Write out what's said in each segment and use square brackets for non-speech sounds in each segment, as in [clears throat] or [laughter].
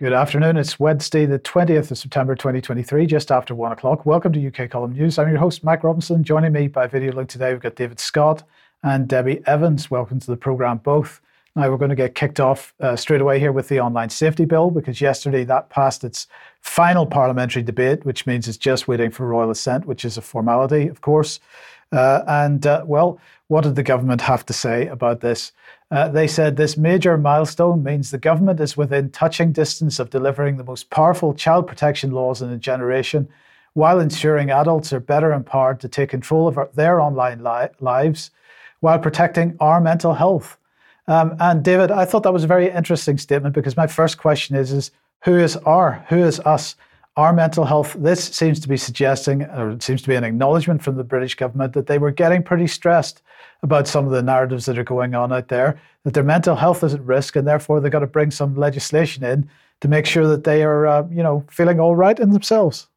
Good afternoon. It's Wednesday, the 20th of September 2023, just after one o'clock. Welcome to UK Column News. I'm your host, Mike Robinson. Joining me by video link today, we've got David Scott and Debi Evans. Welcome to the programme, both. Now, we're going to get kicked off uh, straight away here with the Online Safety Bill because yesterday that passed its final parliamentary debate, which means it's just waiting for royal assent, which is a formality, of course. Uh, and, uh, well, what did the government have to say about this? Uh, they said this major milestone means the government is within touching distance of delivering the most powerful child protection laws in a generation, while ensuring adults are better empowered to take control of our, their online li- lives, while protecting our mental health. Um, and David, I thought that was a very interesting statement because my first question is: is who is our, who is us? Our mental health. This seems to be suggesting, or it seems to be an acknowledgement from the British government that they were getting pretty stressed about some of the narratives that are going on out there, that their mental health is at risk, and therefore they've got to bring some legislation in to make sure that they are, uh, you know, feeling all right in themselves.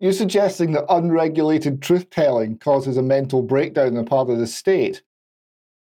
You're suggesting that unregulated truth telling causes a mental breakdown on the part of the state.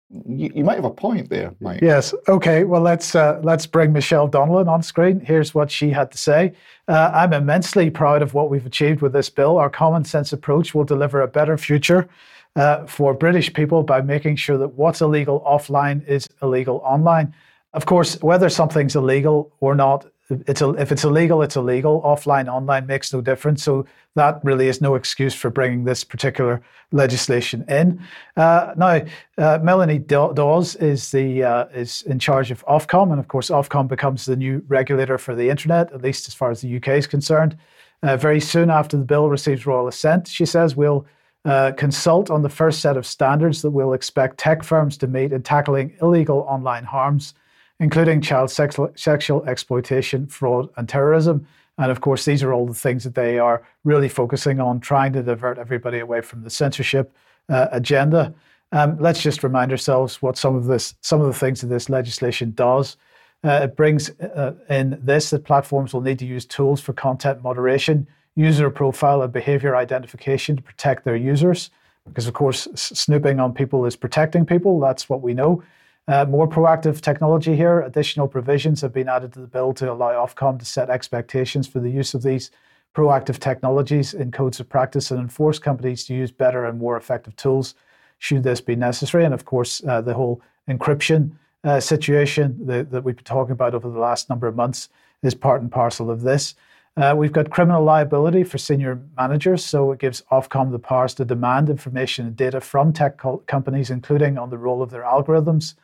You, you, might have a point there, Mike. Yes. Okay. Well, let's uh, let's bring Michelle Donelan on screen. Here's what she had to say. Uh, I'm immensely proud of what we've achieved with this bill. Our common sense approach will deliver a better future uh, for British people by making sure that what's illegal offline is illegal online. Of course, whether something's illegal or not, it's if it's illegal, it's illegal. Offline, online makes no difference. So that really is no excuse for bringing this particular legislation in. Uh, now, uh, Melanie Dawes is the uh, is in charge of Ofcom, and of course, Ofcom becomes the new regulator for the internet, at least as far as the UK is concerned. Uh, very soon after the bill receives royal assent, she says we'll uh, consult on the first set of standards that we'll expect tech firms to meet in tackling illegal online harms, including child sexual, sexual exploitation, fraud, and terrorism. And of course, these are all the things that they are really focusing on, trying to divert everybody away from the censorship uh, agenda. Um, let's just remind ourselves what some of this, some of the things that this legislation does. Uh, it brings uh, in this that platforms will need to use tools for content moderation user profile and behavior identification to protect their users. Because, of course, snooping on people is protecting people. That's what we know. Uh, more proactive technology here. Additional provisions have been added to the bill to allow Ofcom to set expectations for the use of these proactive technologies in codes of practice and enforce companies to use better and more effective tools should this be necessary. And of course, uh, the whole encryption uh, situation that, that, we've been talking about over the last number of months is part and parcel of this. Uh, we've got criminal liability for senior managers, so it gives Ofcom the powers to demand information and data from tech co- companies, including on the role of their algorithms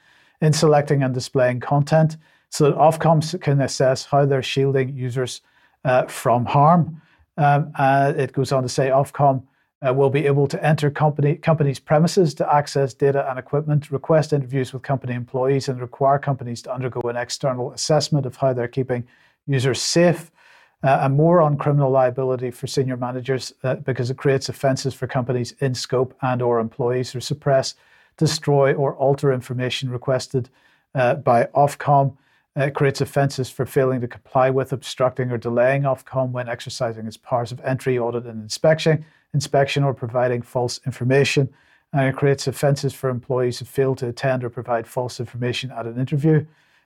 in selecting and displaying content, so that Ofcom can assess how they're shielding users uh, from harm. Um, uh, it goes on to say Ofcom uh, will be able to enter company companies' premises to access data and equipment, request interviews with company employees, and require companies to undergo an external assessment of how they're keeping users safe uh, and more on criminal liability for senior managers uh, because it creates offences for companies in scope and or employees who suppress, destroy or alter information requested uh, by Ofcom. It creates offences for failing to comply with, obstructing or delaying Ofcom when exercising its powers of entry, audit and inspection, inspection or providing false information. And it creates offences for employees who fail to attend or provide false information at an interview.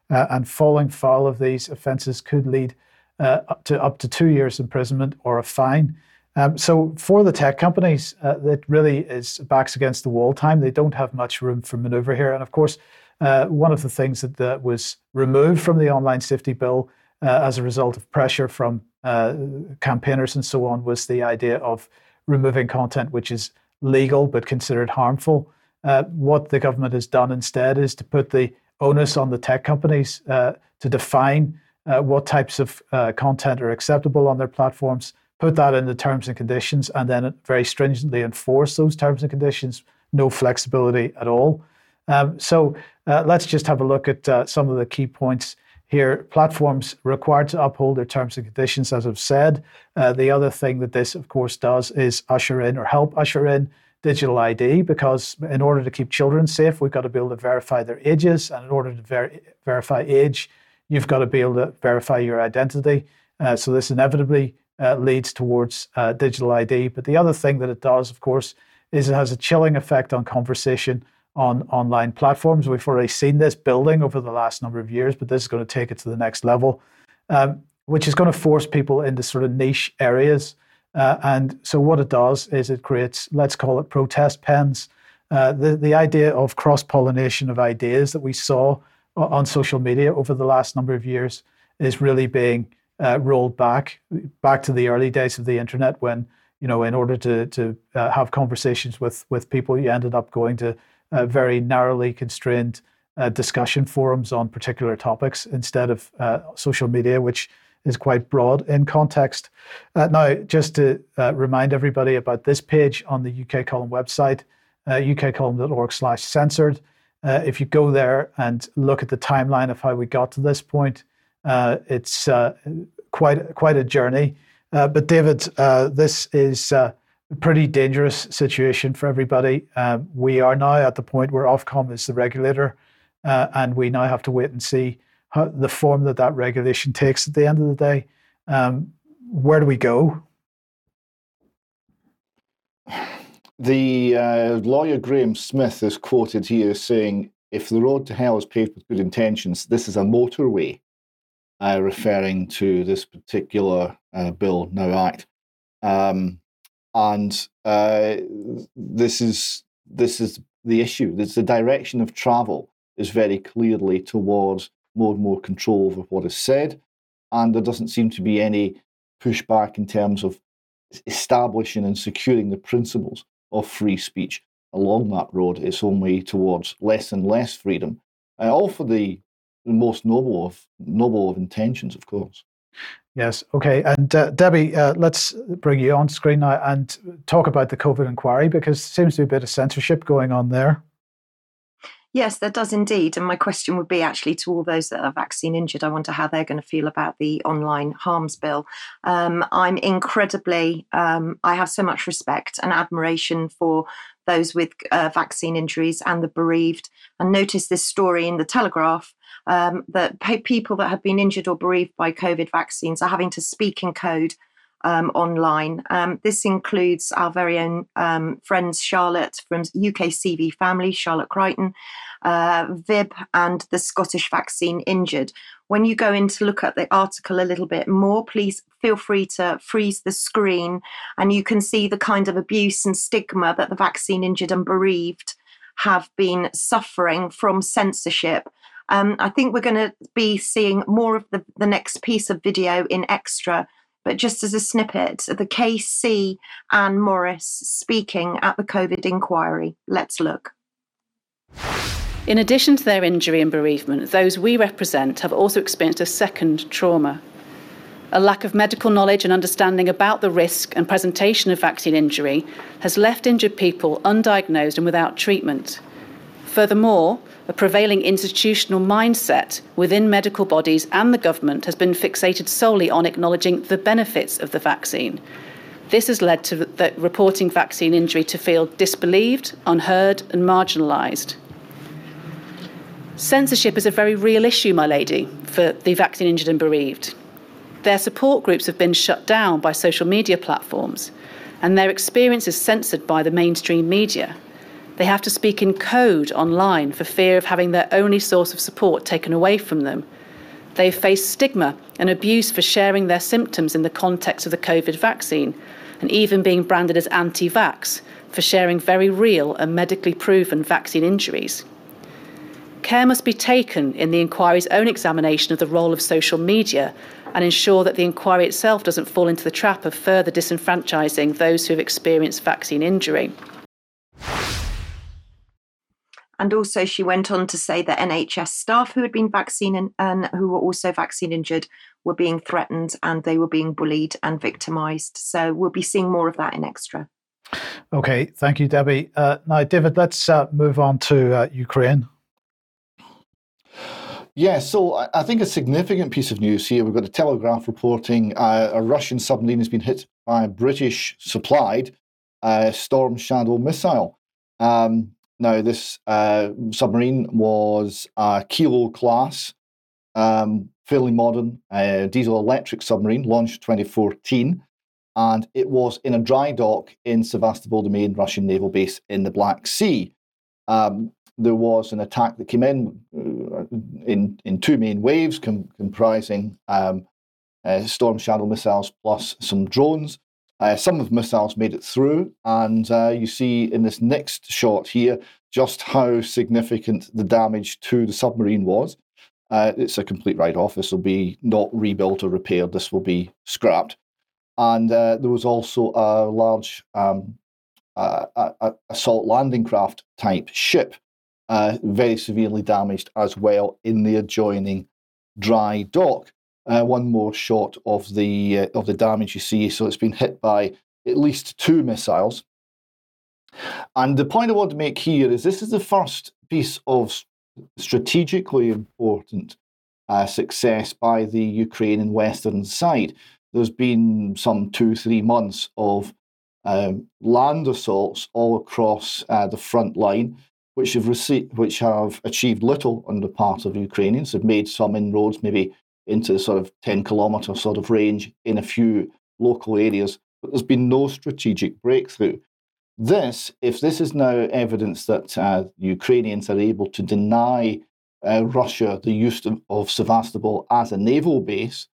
Uh, and falling foul of these offences could lead uh, up to up to two years imprisonment or a fine. Um, so for the tech companies, uh, it really is backs against the wall time. They don't have much room for manoeuvre here. And of course, uh, one of the things that, that, was removed from the online safety bill uh, as a result of pressure from uh, campaigners and so on was the idea of removing content which is legal but considered harmful. Uh, what the government has done instead is to put the onus on the tech companies to define uh, what types of uh, content are acceptable on their platforms, put that in the terms and conditions, and then very stringently enforce those terms and conditions. No flexibility at all. Um, so uh, let's just have a look at uh, some of the key points here. Platforms required to uphold their terms and conditions, as I've said. Uh, the other thing that this, of course, does is usher in or help usher in digital ID because in order to keep children safe, we've got to be able to verify their ages, and in order to ver- verify age, you've got to be able to verify your identity. Uh, so this inevitably uh, leads towards uh, digital ID. But the other thing that it does, of course, is it has a chilling effect on conversation on online platforms. We've already seen this building over the last number of years, but this is going to take it to the next level, um, which is going to force people into sort of niche areas. Uh, and so, what it does is it creates, let's call it protest pens. Uh, the, the idea of cross pollination of ideas that we saw on social media over the last number of years is really being uh, rolled back, back to the early days of the internet when, you know, in order to, to uh, have conversations with, with people, you ended up going to uh, very narrowly constrained uh, discussion forums on particular topics instead of uh, social media, which is quite broad in context. Uh, now, just to remind everybody about this page on the UK Column website, uh, ukcolumn.org slash censored. If you go there and look at the timeline of how we got to this point, it's quite quite a journey. but David, this is a pretty dangerous situation for everybody. Um, we are now at the point where Ofcom is the regulator, uh, and we now have to wait and see how the form that that regulation takes at the end of the day. Um, where do we go? The uh, lawyer Graham Smith is quoted here saying, "If the road to hell is paved with good intentions, this is a motorway," uh, referring to this particular uh, bill now act. Um, and uh, this is this is the issue. There's the direction of travel is very clearly towards more and more control over what is said, and there doesn't seem to be any pushback in terms of establishing and securing the principles of free speech along that road. It's only towards less and less freedom, uh, all for the most noble of noble of intentions, of course. Yes. Okay. And uh, Debi, uh, let's bring you on screen now and talk about the COVID inquiry because there seems to be a bit of censorship going on there. Yes, there does indeed. And my question would be actually to all those that are vaccine injured. I wonder how they're going to feel about the online harms bill. Um, I'm incredibly, um, I have so much respect and admiration for those with uh, vaccine injuries and the bereaved. And notice this story in the Telegraph um, that people that have been injured or bereaved by COVID vaccines are having to speak in code um, online. Um, this includes our very own um, friends Charlotte from UK CV Family, Charlotte Crichton, uh, Vib, and the Scottish Vaccine Injured. When you go in to look at the article a little bit more, please feel free to freeze the screen and you can see the kind of abuse and stigma that the vaccine injured and bereaved have been suffering from censorship um, I think we're going to be seeing more of the, the next piece of video in extra. But just as a snippet, the KC Anne Morris speaking at the COVID inquiry. Let's look. In addition to their injury and bereavement, those we represent have also experienced a second trauma. A lack of medical knowledge and understanding about the risk and presentation of vaccine injury has left injured people undiagnosed and without treatment. Furthermore, a prevailing institutional mindset within medical bodies and the government has been fixated solely on acknowledging the benefits of the vaccine. This has led to the reporting vaccine injury to feel disbelieved, unheard, and marginalised. Censorship is a very real issue, my lady, for the vaccine injured and bereaved. Their support groups have been shut down by social media platforms, and their experience is censored by the mainstream media. They have to speak in code online for fear of having their only source of support taken away from them. They face stigma and abuse for sharing their symptoms in the context of the COVID vaccine, and even being branded as anti vax for sharing very real and medically proven vaccine injuries. Care must be taken in the inquiry's own examination of the role of social media and ensure that the inquiry itself doesn't fall into the trap of further disenfranchising those who have experienced vaccine injury. And also, she went on to say that NHS staff who had been vaccinated and who were also vaccine injured were being threatened and they were being bullied and victimised. So we'll be seeing more of that in extra. Okay, thank you, Debi. Uh, now, David, let's uh, move on to uh, Ukraine. Yeah, so I think a significant piece of news here. We've got a Telegraph reporting uh, a Russian submarine has been hit by a British supplied uh, Storm Shadow missile. Um, now, this uh, submarine was a Kilo class, um, fairly modern uh, diesel electric submarine, launched 2014, and it was in a dry dock in Sevastopol, the main Russian naval base in the Black Sea. Um, there was an attack that came in uh, in, in two main waves, com- comprising um, uh, Storm Shadow missiles plus some drones. Uh, some of the missiles made it through, and uh, you see in this next shot here just how significant the damage to the submarine was. Uh, it's a complete write off. This will be not rebuilt or repaired, this will be scrapped. And uh, there was also a large um, assault landing craft type ship, uh, very severely damaged as well in the adjoining dry dock. Uh, one more shot of the uh, of the damage you see. So it's been hit by at least two missiles. And the point I want to make here is this is the first piece of strategically important uh, success by the Ukrainian western side. There's been some two, three months of um, land assaults all across uh, the front line, which have received, which have achieved little on the part of Ukrainians. They've made some inroads, maybe into sort of 10 kilometer sort of range in a few local areas, but there's been no strategic breakthrough. This, if this is now evidence that uh, Ukrainians are able to deny uh, Russia the use of, of Sevastopol as a naval base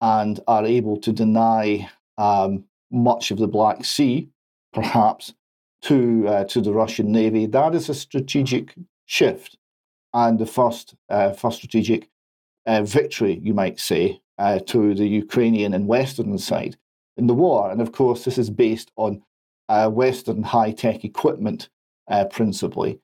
and are able to deny um, much of the Black Sea, perhaps, to, uh, to the Russian Navy. That is a strategic shift and the first, uh, first strategic uh, victory, you might say, uh, to the Ukrainian and Western side in the war. And of course, this is based on uh, Western high tech equipment, uh, principally,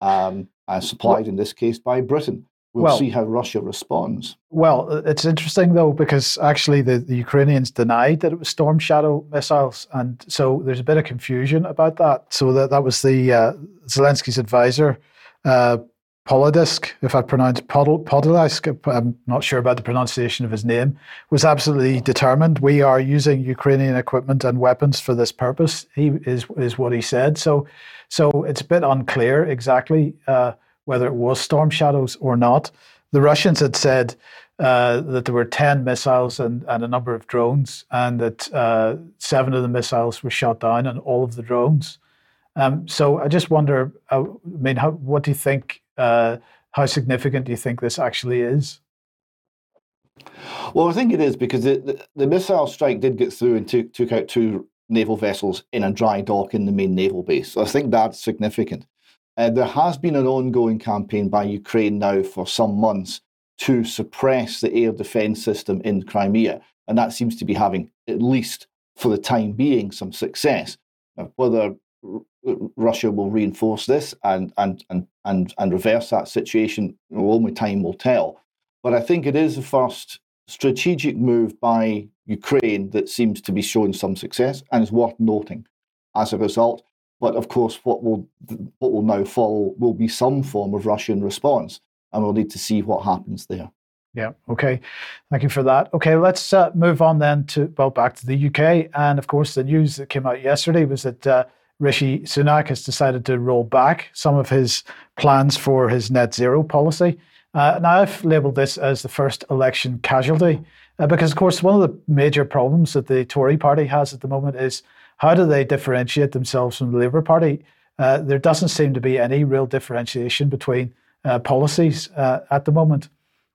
um, supplied in this case by Britain. We'll, well, see how Russia responds. Well, it's interesting though because actually the, the Ukrainians denied that it was Storm Shadow missiles, and so there's a bit of confusion about that. So that that was the uh, Zelensky's advisor, uh, Polodisk, if I pronounce Podolisk, I'm not sure about the pronunciation of his name, was absolutely determined. We are using Ukrainian equipment and weapons for this purpose. He is is what he said. So, so it's a bit unclear exactly. Uh, whether it was storm shadows or not. The Russians had said uh, that there were 10 missiles and, and a number of drones, and that uh, seven of the missiles were shot down and all of the drones. Um, so I just wonder, uh, I mean, how, what do you think? Uh, how significant do you think this actually is? Well, I think it is because the, the, the missile strike did get through and took, took out two naval vessels in a dry dock in the main naval base. So I think that's significant. Uh, there has been an ongoing campaign by Ukraine now for some months to suppress the air defense system in Crimea, and that seems to be having, at least for the time being, some success. Now, whether Russia will reinforce this and, and, and, and, and reverse that situation, only time will tell. But I think it is the first strategic move by Ukraine that seems to be showing some success and is worth noting. As a result, but of course, what will what will now follow will be some form of Russian response, and we'll need to see what happens there. Yeah. Okay. Thank you for that. Okay, let's uh, move on then to well back to the UK, and of course, the news that came out yesterday was that. Uh, Rishi Sunak has decided to roll back some of his plans for his net zero policy. Uh, now, I've labelled this as the first election casualty uh, because, of course, one of the major problems that the Tory party has at the moment is how do they differentiate themselves from the Labour Party? Uh, there doesn't seem to be any real differentiation between uh, policies uh, at the moment.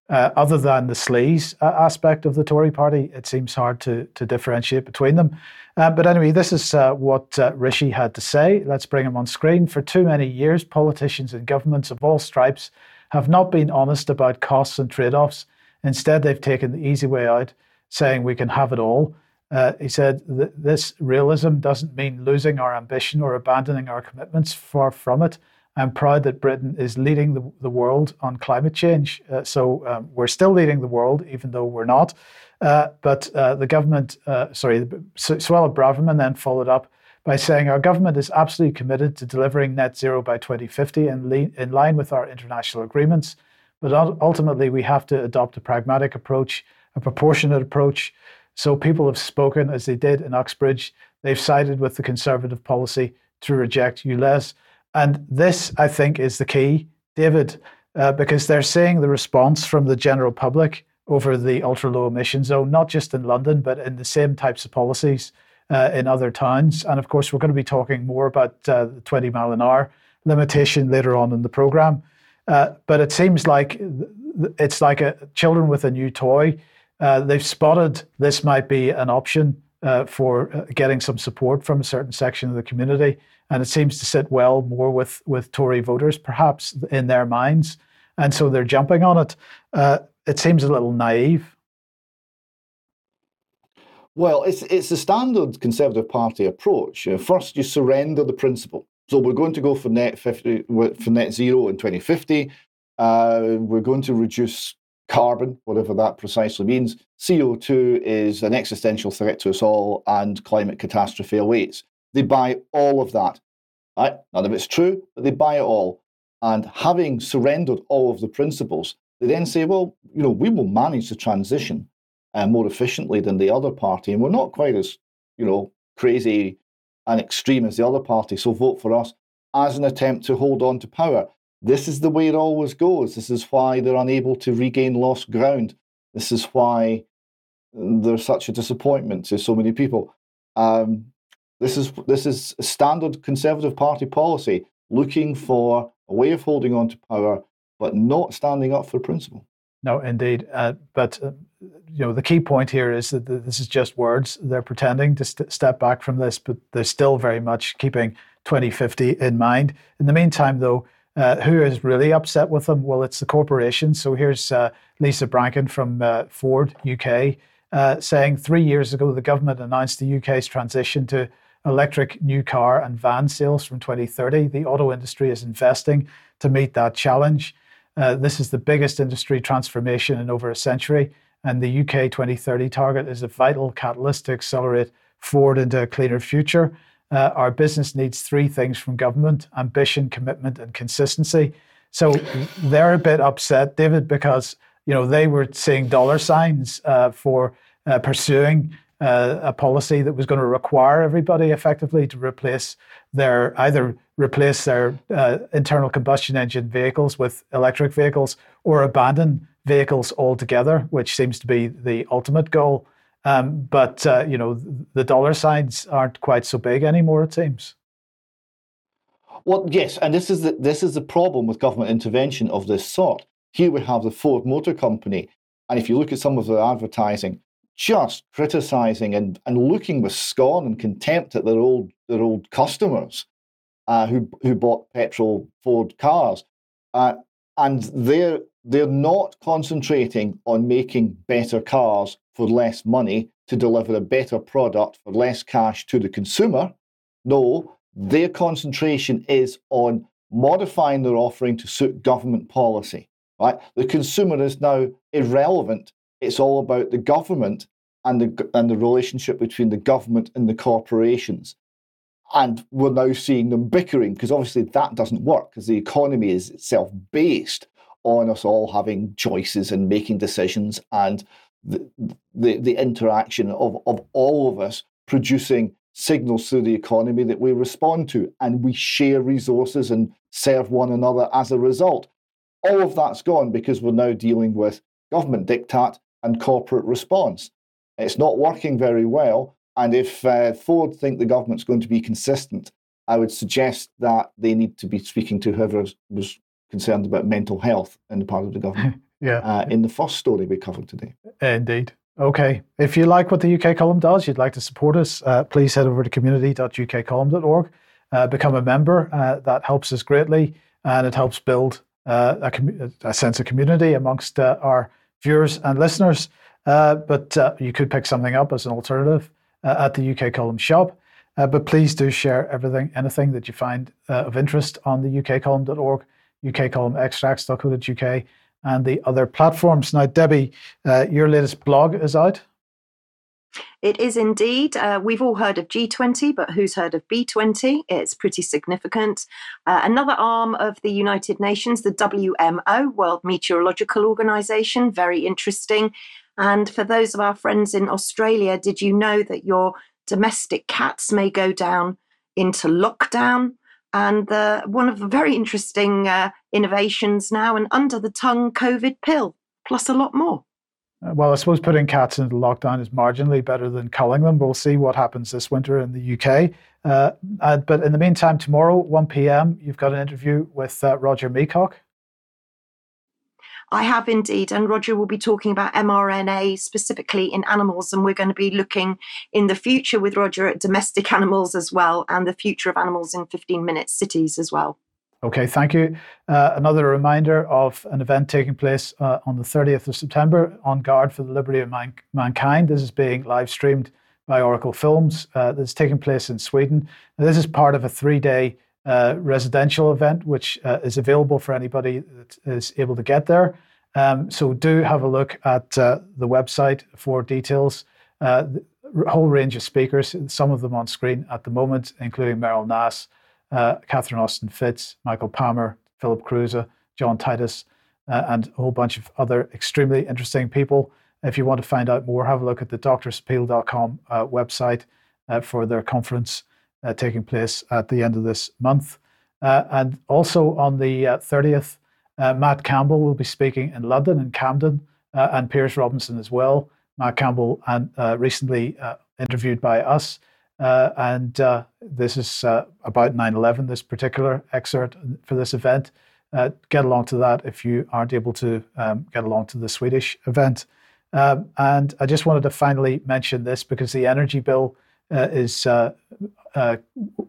Uh, other than the sleaze uh, aspect of the Tory party, it seems hard to, to differentiate between them. Uh, but anyway, this is what Rishi had to say. Let's bring him on screen. For too many years, politicians and governments of all stripes have not been honest about costs and trade offs. Instead, they've taken the easy way out, saying we can have it all. Uh, he said, This realism doesn't mean losing our ambition or abandoning our commitments. Far from it. I'm proud that Britain is leading the, the world on climate change. Uh, so um, we're still leading the world, even though we're not. Uh, but uh, the government, uh, sorry, Suella Braverman then followed up by saying our government is absolutely committed to delivering net zero by 2050 and le- in line with our international agreements. But ultimately, we have to adopt a pragmatic approach, a proportionate approach so people have spoken, as they did in Uxbridge. They've sided with the Conservative policy to reject ULEZ. And this, I think, is the key, David, uh, because they're seeing the response from the general public over the ultra low emission zone, not just in London, but in the same types of policies uh, in other towns. And of course, we're going to be talking more about uh, the 20 mile an hour limitation later on in the program. Uh, but it seems like it's like a, children with a new toy. Uh, they've spotted this might be an option uh, for getting some support from a certain section of the community, and it seems to sit well more with with Tory voters, perhaps in their minds, and so they're jumping on it. Uh, it seems a little naive. Well, it's it's the standard Conservative Party approach. Uh, first, you surrender the principle. So we're going to go for net 50 for net zero in 2050. Uh, we're going to reduce carbon, whatever that precisely means. CO2 is an existential threat to us all, and climate catastrophe awaits. They buy all of that. Right? None of it's true, but they buy it all. And having surrendered all of the principles, they then say, well, you know, we will manage the transition uh, more efficiently than the other party, and we're not quite as, you know, crazy and extreme as the other party. So vote for us as an attempt to hold on to power. This is the way it always goes. This is why they're unable to regain lost ground. This is why there's such a disappointment to so many people. Um, this is this is standard Conservative Party policy, looking for a way of holding on to power, but not standing up for principle. No, indeed. Uh, but uh, you know, the key point here is that this is just words. They're pretending to st- step back from this, but they're still very much keeping 2050 in mind. In the meantime, though, uh, who is really upset with them? Well, it's the corporations. So here's uh, Lisa Brankin from uh, Ford UK uh, saying three years ago the government announced the UK's transition to electric new car and van sales from 2030. The auto industry is investing to meet that challenge. Uh, this is the biggest industry transformation in over a century, and the UK 2030 target is a vital catalyst to accelerate forward into a cleaner future. Uh, our business needs three things from government ambition, commitment, and consistency. So they're a bit upset, David, because you know they were seeing dollar signs uh, for uh, pursuing uh, a policy that was going to require everybody effectively to replace their either replace their uh, internal combustion engine vehicles with electric vehicles or abandon vehicles altogether, which seems to be the ultimate goal. Um, but uh, you know the dollar signs aren't quite so big anymore. It seems. Well, yes, and this is the, this is the problem with government intervention of this sort. Here we have the Ford Motor Company, and if you look at some of their advertising, just criticizing and, and looking with scorn and contempt at their old their old customers uh, who who bought petrol Ford cars, uh, and they're they're not concentrating on making better cars for less money to deliver a better product for less cash to the consumer. No, their concentration is on modifying their offering to suit government policy. Right, the consumer is now irrelevant it's all about the government and the and the relationship between the government and the corporations. And we're now seeing them bickering because obviously that doesn't work because the economy is itself based on us all having choices and making decisions and the, the, the interaction of, of all of us producing signals through the economy that we respond to and we share resources and serve one another as a result. All of that's gone because we're now dealing with government diktat and corporate response. It's not working very well. And if uh, Ford think the government's going to be consistent, I would suggest that they need to be speaking to whoever was concerned about mental health in the part of the government. [laughs] yeah. Uh, in the first story we covered today. Indeed. Okay. If you like what the UK column does, you'd like to support us, uh, please head over to community.ukcolumn.org. Uh, become a member. Uh, that helps us greatly, and it helps build uh, a, com- a, sense of community amongst uh, our viewers and listeners. Uh, but uh, you could pick something up as an alternative uh, at the UK Column shop. Uh, but please do share everything, anything that you find uh, of interest on the ukcolumn.org, ukcolumnextracts.co.uk, and the other platforms. Now, Debi, uh, your latest blog is out. It is indeed. Uh, we've all heard of G20, but who's heard of B20? It's pretty significant. Uh, another arm of the United Nations, the WMO, World Meteorological Organization, very interesting. And for those of our friends in Australia, did you know that your domestic cats may go down into lockdown? And the, one of the very interesting uh, innovations now, an under the tongue COVID pill, plus a lot more. Uh, well, I suppose putting cats into lockdown is marginally better than culling them, we'll see what happens this winter in the UK. Uh, uh, but in the meantime, tomorrow, 1 p.m., you've got an interview with uh, Roger Meacock. I have indeed. And Roger will be talking about mRNA specifically in animals. And we're going to be looking in the future with Roger at domestic [laughs] animals as well and the future of animals in 15 minute cities as well. Okay, thank you. Uh, another reminder of an event taking place uh, on the 30th of September on Guard for the Liberty of Man- Mankind. This is being live streamed by Oracle Films. Uh, this is taking place in Sweden. This is part of a three day uh, residential event, which uh, is available for anybody that is able to get there. Um, so do have a look at uh, the website for details. the whole range of speakers, some of them on screen at the moment, including Meryl Nass uh, Catherine Austin Fitts, Michael Palmer, Philip Kruse, John Titus, uh, and a whole bunch of other extremely interesting people. If you want to find out more, have a look at the doctorsappeal.com uh, website uh, for their conference uh, taking place at the end of this month. And also on the 30th, Matt Campbell will be speaking in London and Camden, and Piers Robinson as well. Matt Campbell and recently interviewed by us uh, and uh, this is uh, about 9 11, this particular excerpt for this event. Uh, get along to that if you aren't able to um, get along to the Swedish event. Um, and I just wanted to finally mention this because the energy bill uh, is uh,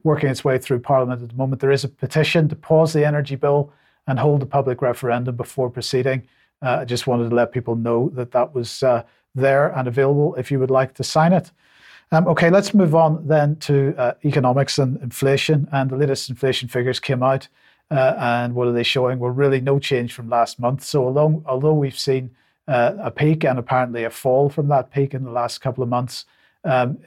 working its way through Parliament at the moment. There is a petition to pause the energy bill and hold a public referendum before proceeding. I just wanted to let people know that that was there and available if you would like to sign it. Um, okay, let's move on then to uh, economics and inflation. And the latest inflation figures came out. Uh, and what are they showing? Well, really no change from last month. So, although, although we've seen uh, a peak and apparently a fall from that peak in the last couple of months, um,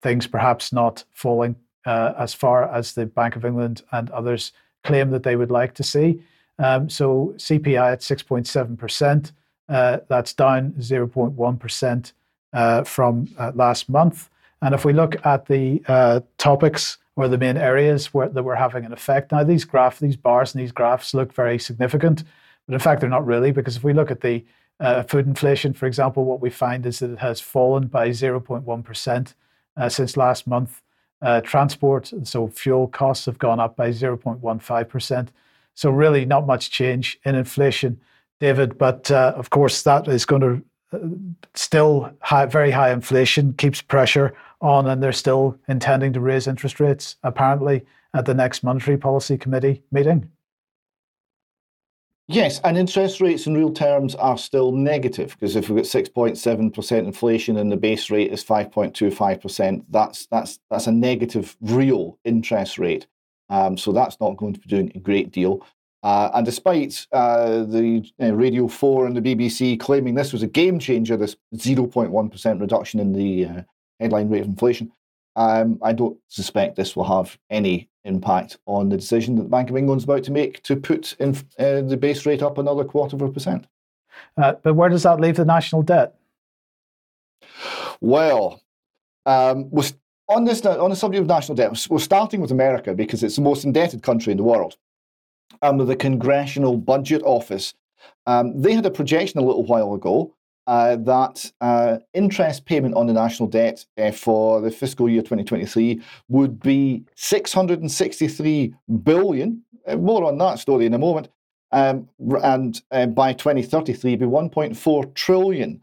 things perhaps not falling uh, as far as the Bank of England and others claim that they would like to see. Um, so, CPI at 6.7%, uh, that's down 0.1% uh, from last month. And if we look at the uh, topics or the main areas where, that we're having an effect, now these graphs, these bars and these graphs look very significant, but in fact they're not really because if we look at the uh, food inflation, for example, what we find is that it has fallen by 0.1% uh, since last month. Uh, transport, so fuel costs have gone up by 0.15%. So really not much change in inflation, David. But uh, of course, that is going to uh, still high, very high inflation keeps pressure on, and they're still intending to raise interest rates, apparently, at the next Monetary Policy Committee meeting. Yes, and interest rates in real terms are still negative because if we've got 6.7% inflation and the base rate is 5.25%, that's that's that's a negative real interest rate. Um, so that's not going to be doing a great deal. Uh, and despite uh, the uh, Radio 4 and the BBC claiming this was a game changer, this 0.1% reduction in the uh, headline rate of inflation. Um, I don't suspect this will have any impact on the decision that the Bank of England is about to make to put in, uh, the base rate up another quarter of a percent. Uh, but where does that leave the national debt? Well, um, on this on the subject of national debt, we're starting with America because it's the most indebted country in the world. Um, the Congressional Budget Office, um, they had a projection a little while ago uh, that uh, interest payment on the national debt uh, for the fiscal year 2023 would be 663 billion. Uh, more on that story in a moment. Um, and uh, by 2033, be 1.4 trillion.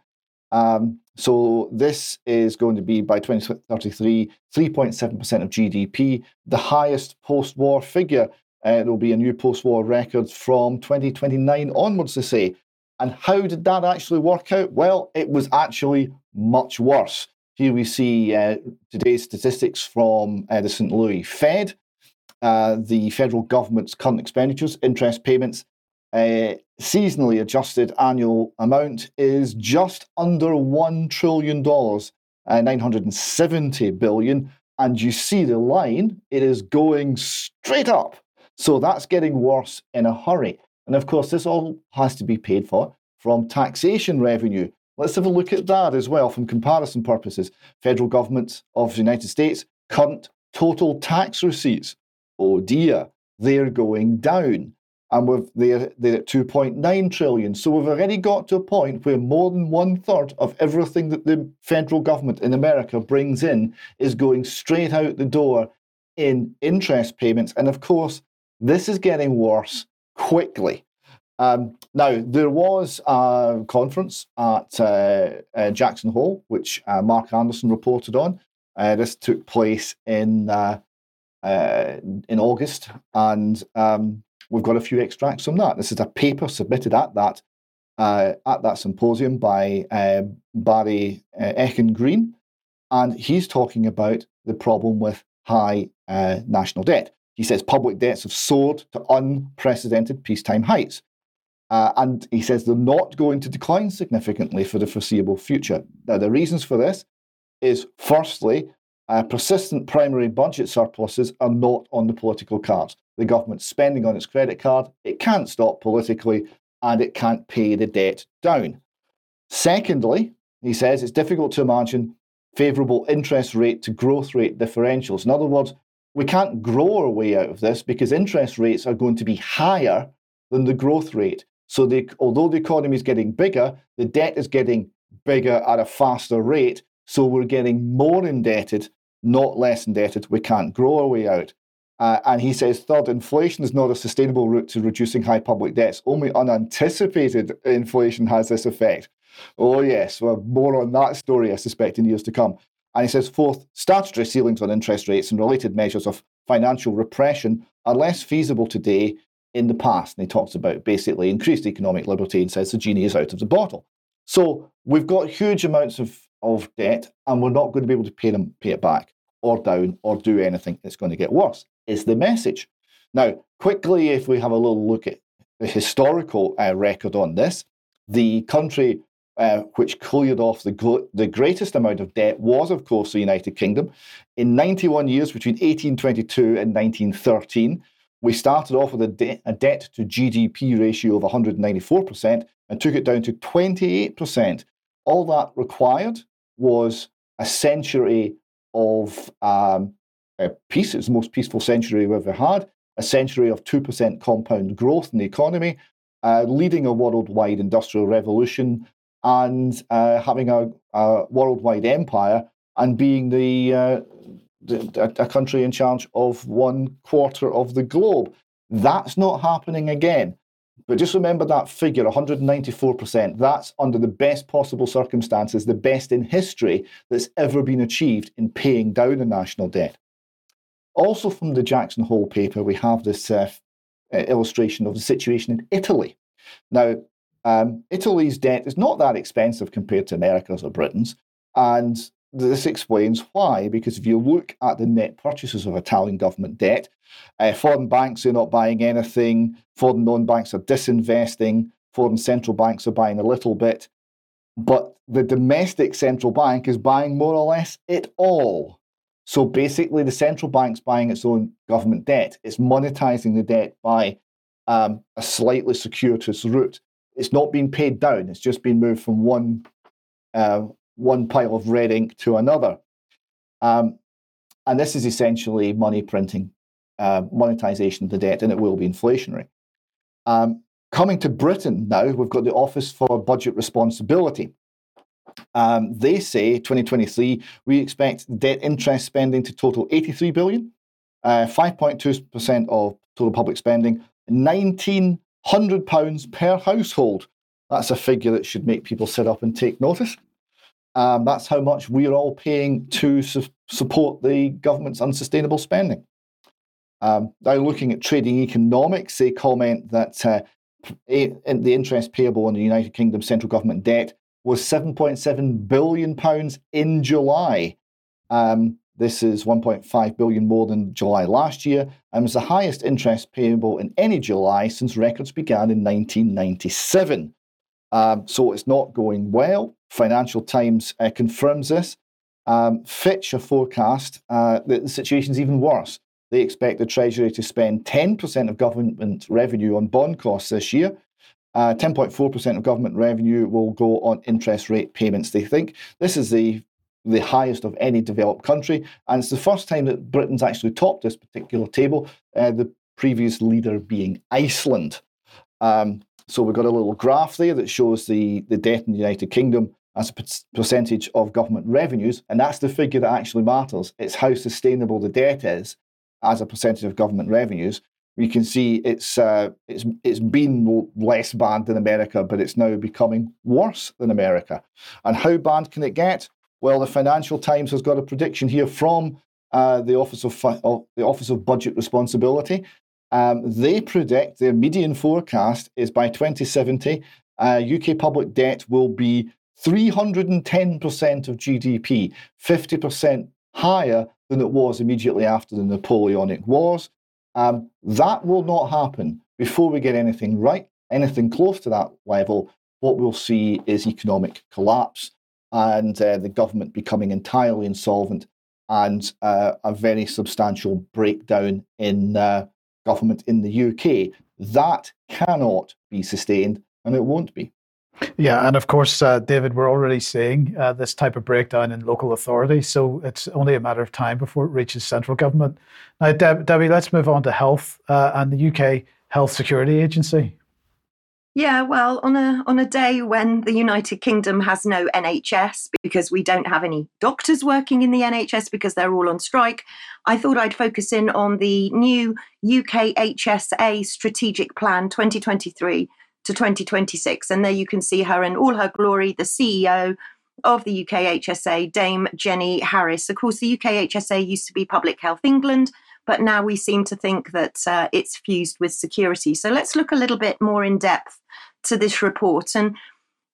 Um, so this is going to be by 2033 3.7% of GDP, the highest post-war figure. Uh, it will be a new post-war record from 2029 onwards. They say and how did that actually work out? Well, it was actually much worse. Here we see uh, today's statistics from uh, the St. Louis Fed. Uh, the federal government's current expenditures, interest payments, uh, seasonally adjusted annual amount is just under $1 trillion, uh, 970 billion. And you see the line, it is going straight up. So that's getting worse in a hurry. And of course, this all has to be paid for from taxation revenue. Let's have a look at that as well from comparison purposes. Federal government of the United States, current total tax receipts. Oh dear, they're going down. and we've they're, they're at 2.9 trillion. So we've already got to a point where more than one third of everything that the federal government in America brings in is going straight out the door in interest payments. And of course, this is getting worse quickly. Um, now, there was a conference at uh, uh, Jackson Hole, which uh, Mark Anderson reported on. Uh, this took place in uh, uh, in August, and um, we've got a few extracts from that. This is a paper submitted at that at that symposium by Barry Eichengreen, and he's talking about the problem with high national debt. He says public debts have soared to unprecedented peacetime heights. Uh, and he says they're not going to decline significantly for the foreseeable future. Now, the reasons for this is firstly, uh, persistent primary budget surpluses are not on the political cards. The government's spending on its credit card, it can't stop politically, and it can't pay the debt down. Secondly, he says it's difficult to imagine favourable interest rate to growth rate differentials. In other words, we can't grow our way out of this because interest rates are going to be higher than the growth rate. So the, although the economy is getting bigger, the debt is getting bigger at a faster rate. So we're getting more indebted, not less indebted. We can't grow our way out. Uh, and he says, third, inflation is not a sustainable route to reducing high public debts. Only unanticipated inflation has this effect. Oh, yes, well, more on that story, I suspect, in years to come. And he says, fourth, statutory ceilings on interest rates and related measures of financial repression are less feasible today in the past. And he talks about basically increased economic liberty and says the genie is out of the bottle. So we've got huge amounts of, of debt and we're not going to be able to pay them, pay it back or down or do anything. It's going to get worse, is the message. Now, quickly, if we have a little look at the historical uh, record on this, the country uh, which cleared off the, the greatest amount of debt was, of course, the United Kingdom. In 91 years, between 1822 and 1913, we started off with a, de- a debt to GDP ratio of 194% and took it down to 28%. All that required was a century of um, peace. It's the most peaceful century we've ever had, a century of 2% compound growth in the economy, uh, leading a worldwide industrial revolution, and uh, having a, a, worldwide empire and being the uh, a, a country in charge of one quarter of the globe. That's not happening again. But just remember that figure 194%. That's under the best possible circumstances, the best in history that's ever been achieved in paying down the national debt. Also, from the Jackson Hole paper, we have this uh illustration of the situation in Italy. Now, um, Italy's debt is not that expensive compared to America's or Britain's. And this explains why, because if you look at the net purchases of Italian government debt, uh, foreign banks are not buying anything, foreign non banks are disinvesting, foreign central banks are buying a little bit, but the domestic central bank is buying more or less it all. So basically, the central bank's buying its own government debt. It's monetizing the debt by um, a slightly circuitous route it's not been paid down. It's just been moved from one uh, one pile of red ink to another. Um, and this is essentially money printing, uh, monetization of the debt, and it will be inflationary. Um, coming to Britain now, we've got the Office for Budget Responsibility. Um, they say 2023 we expect debt interest spending to total 83 billion, uh, 5.2% of total public spending, 19 £100 per household. That's a figure that should make people sit up and take notice. Um, that's how much we're all paying to su- support the government's unsustainable spending. Um, now, looking at trading economics, they comment that uh, a- the interest payable on the United Kingdom central government debt was £7.7 billion in July. Um, this is 1.5 billion more than July last year, and was the highest interest payable in any July since records began in 1997. Um, so it's not going well. Financial Times uh, confirms this. Um, Fitch have forecast uh, that the situation is even worse. They expect the Treasury to spend 10% of government revenue on bond costs this year. Uh, 10.4% of government revenue will go on interest rate payments. They think this is the the highest of any developed country, and it's the first time that Britain's actually topped this particular table. Uh, the previous leader being Iceland. Um, so we've got a little graph there that shows the, the debt in the United Kingdom as a percentage of government revenues, and that's the figure that actually matters. It's how sustainable the debt is as a percentage of government revenues. We can see it's uh, it's it's been less bad than America, but it's now becoming worse than America. And how bad can it get? Well, the Financial Times has got a prediction here from uh, the Office of uh, the Office of Budget Responsibility. Um, they predict their median forecast is by 2070, uh, UK public debt will be 310% of GDP, 50% higher than it was immediately after the Napoleonic Wars. Um, that will not happen before we get anything right, anything close to that level. What we'll see is economic collapse and uh, the government becoming entirely insolvent and uh, a very substantial breakdown in uh, government in the UK. That cannot be sustained and it won't be. Yeah, and of course, uh, David, we're already seeing uh, this type of breakdown in local authority. So it's only a matter of time before it reaches central government. Now, Deb, Debbie, let's move on to health uh, and the UK Health Security Agency. Yeah, well, on a on a day when the United Kingdom has no NHS because we don't have any doctors working in the NHS because they're all on strike, I thought I'd focus in on the new UK HSA strategic plan 2023 to 2026. And there you can see her in all her glory, the CEO of the UK HSA, Dame Jenny Harries. Of course, the UK HSA used to be Public Health England, but now we seem to think that uh, it's fused with security. So let's look a little bit more in depth to this report. And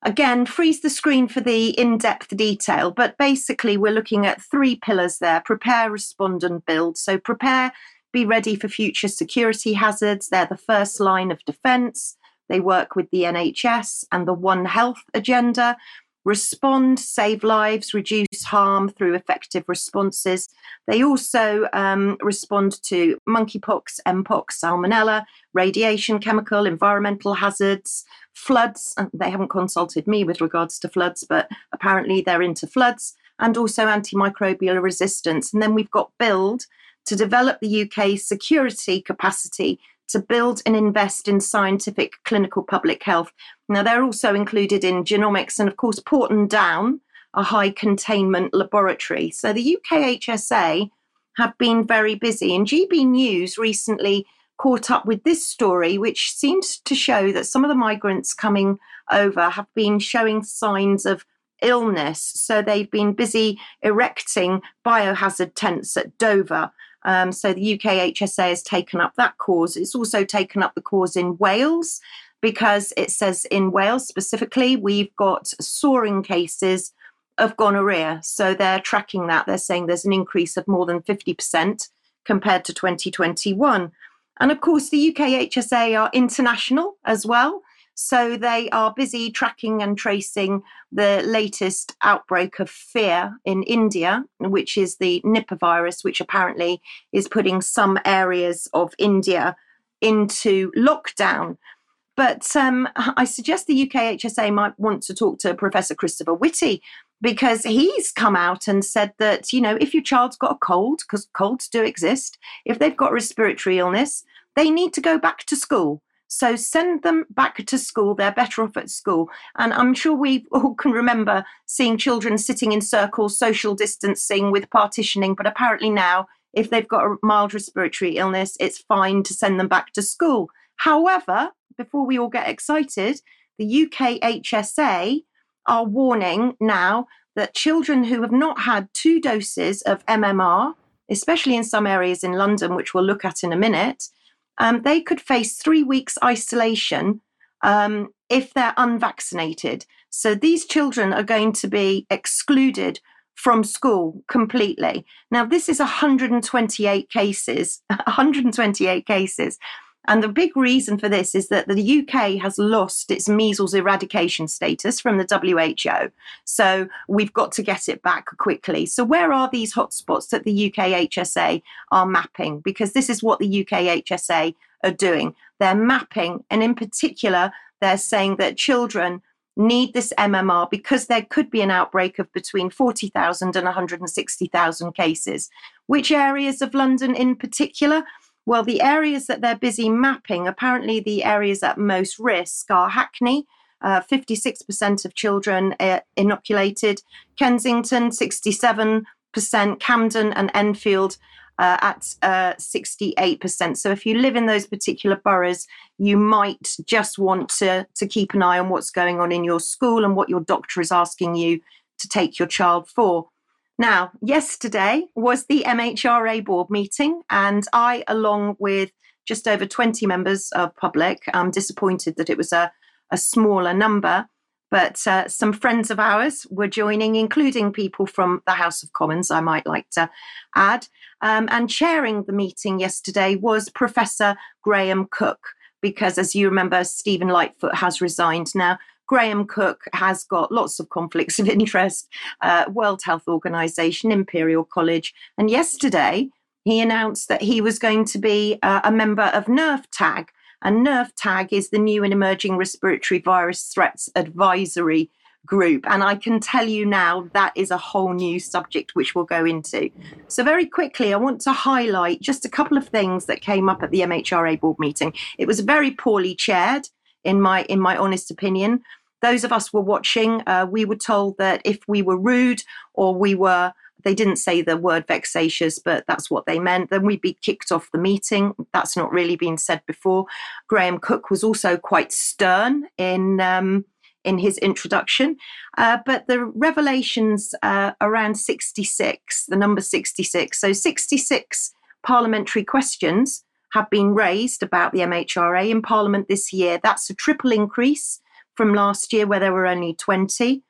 again, freeze the screen for the in depth detail. But basically, we're looking at three pillars there prepare, respond, and build. So prepare, be ready for future security hazards. They're the first line of defense. They work with the NHS and the One Health agenda. Respond, save lives, reduce harm through effective responses. They also um, respond to monkeypox, mpox, salmonella, radiation, chemical, environmental hazards, floods. They haven't consulted me with regards to floods, but apparently they're into floods and also antimicrobial resistance. And then we've got build to develop the UK's security capacity to build and invest in scientific clinical public health. Now, they're also included in genomics and, of course, Porton Down, a high containment laboratory. So the UK HSA have been very busy, and GB News recently caught up with this story, which seems to show that some of the migrants coming over have been showing signs of illness. So they've been busy erecting biohazard tents at Dover. Um, so the UK HSA has taken up that cause. It's also taken up the cause in Wales because it says in Wales specifically, we've got soaring cases of gonorrhea. So they're tracking that. They're saying there's an increase of more than 50% compared to 2021. And of course, the UK HSA are international as well. So they are busy tracking and tracing the latest outbreak of fear in India, which is the Nipah virus, which apparently is putting some areas of India into lockdown. But um, I suggest the UK HSA might want to talk to Professor Christopher Whitty because he's come out and said that, you know, if your child's got a cold, because colds do exist, if they've got respiratory illness, they need to go back to school. So send them back to school. They're better off at school. And I'm sure we [laughs] all can remember seeing children sitting in circles, social distancing with partitioning. But apparently now, if they've got a mild respiratory illness, it's fine to send them back to school. However, before we all get excited, the UK HSA are warning now that children who have not had two doses of MMR, especially in some areas in London, which we'll look at in a minute, um, they could face three weeks isolation um, if they're unvaccinated. So these children are going to be excluded from school completely. Now, this is 128 cases, [laughs] 128 cases. And the big reason for this is that the UK has lost its measles eradication status from the WHO. So we've got to get it back quickly. So, where are these hotspots that the UK HSA are mapping? Because this is what the UK HSA are doing. They're mapping, and in particular, they're saying that children need this MMR because there could be an outbreak of between 40,000 and 160,000 cases. Which areas of London in particular? Well, the areas that they're busy mapping, apparently the areas at most risk are Hackney, uh, 56% of children uh, inoculated, Kensington, 67%, Camden and Enfield. Uh, at uh, 68%. So if you live in those particular boroughs, you might just want to, to keep an eye on what's going on in your school and what your doctor is asking you to take your child for. Now, yesterday was the MHRA board meeting, and I, along with just over 20 members of public, I'm disappointed that it was a, a smaller number. But uh, some friends of ours were joining, including people from the House of Commons, I might like to add. Um, and chairing the meeting yesterday was Professor Graham Cooke, because as you remember, Stephen Lightfoot has resigned. Now, Graham Cooke has got lots of conflicts of [laughs] interest, uh, World Health Organization, Imperial College. And yesterday, he announced that he was going to be uh, a member of NERVTAG. And NERVTAG is the new and emerging respiratory virus threats advisory group. And I can tell you now that is a whole new subject which we'll go into. So, very quickly, I want to highlight just a couple of things that came up at the MHRA board meeting. It was very poorly chaired in my in my honest opinion. Those of us were watching, uh, we were told that if we were rude or we were they didn't say the word vexatious, but that's what they meant. Then we'd be kicked off the meeting. That's not really been said before. Graham Cooke was also quite stern in um, in his introduction, uh, but the revelations uh, around 66, the number 66, so 66 parliamentary questions have been raised about the MHRA in Parliament this year. That's a triple increase from last year, where there were only 20.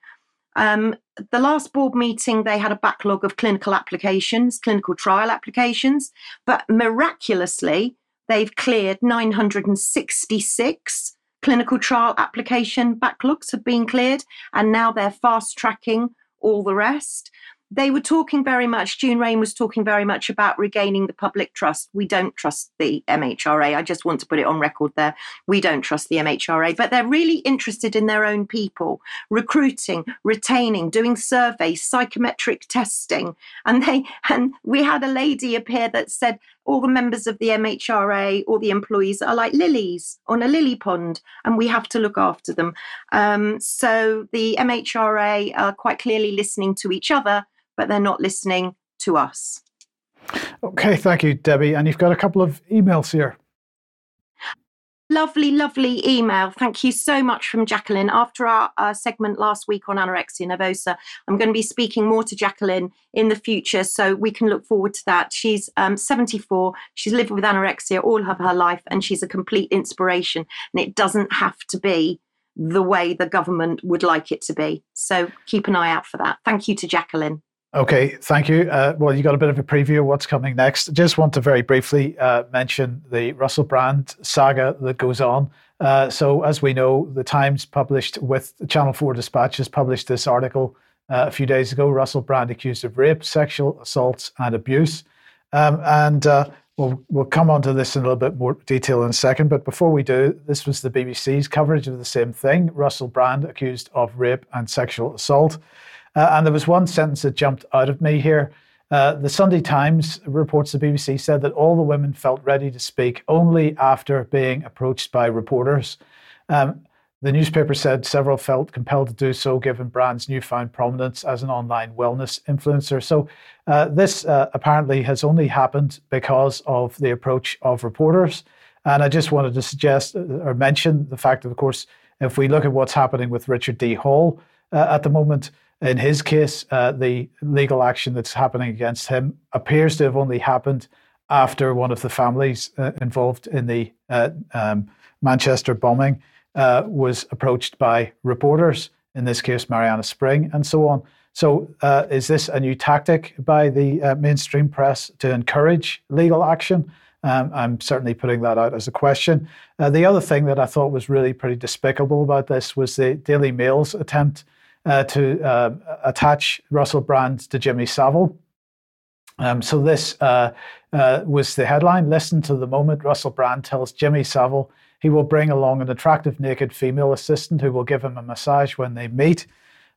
Um, the last board meeting, they had a backlog of clinical applications, clinical trial applications, but miraculously, they've cleared 966 clinical trial application backlogs have been cleared, and now they're fast tracking all the rest they were talking very much, June Raine was talking very much about regaining the public trust. We don't trust the MHRA. I just want to put it on record there. We don't trust the MHRA, but they're really interested in their own people, recruiting, retaining, doing surveys, psychometric testing. And they and we had a lady appear that said all the members of the MHRA, all the employees are like lilies on a lily pond, and we have to look after them. Um, so the MHRA are quite clearly listening to each other but they're not listening to us. Okay, thank you, Debbie. And you've got a couple of emails here. Lovely, lovely email. Thank you so much from Jacqueline. After our, our, segment last week on anorexia nervosa, I'm going to be speaking more to Jacqueline in the future, so we can look forward to that. She's um, 74. She's lived with anorexia all of her life, and she's a complete inspiration. And it doesn't have to be the way the government would like it to be. So keep an eye out for that. Thank you to Jacqueline. Okay, thank you. Uh, well, you got a bit of a preview of what's coming next. Just want to very briefly uh, mention the Russell Brand saga that goes on. Uh, so, as we know, the Times published with Channel 4 Dispatch has published this article uh, a few days ago Russell Brand accused of rape, sexual assaults, and abuse. Um, and uh, we'll, we'll come on to this in a little bit more detail in a second. But before we do, this was the BBC's coverage of the same thing Russell Brand accused of rape and sexual assault. Uh, and there was one sentence that jumped out of me here. Uh, the Sunday Times reports the BBC said that all the women felt ready to speak only after being approached by reporters. Um, the newspaper said several felt compelled to do so given Brand's newfound prominence as an online wellness influencer. So, uh, this uh, apparently has only happened because of the approach of reporters. And I just wanted to suggest uh, or mention the fact that, of course, if we look at what's happening with Richard D. Hall uh, at the moment, in his case, uh, the legal action that's happening against him appears to have only happened after one of the families uh, involved in the uh, um, Manchester bombing uh, was approached by reporters, in this case, Marianna Spring, and so on. So, uh, is this a new tactic by the uh, mainstream press to encourage legal action? Um, I'm certainly putting that out as a question. the other thing that I thought was really pretty despicable about this was the Daily Mail's attempt uh, to uh, attach Russell Brand to Jimmy Savile. Um, so this uh, uh, was the headline. Listen to the moment Russell Brand tells Jimmy Savile he will bring along an attractive naked female assistant who will give him a massage when they meet.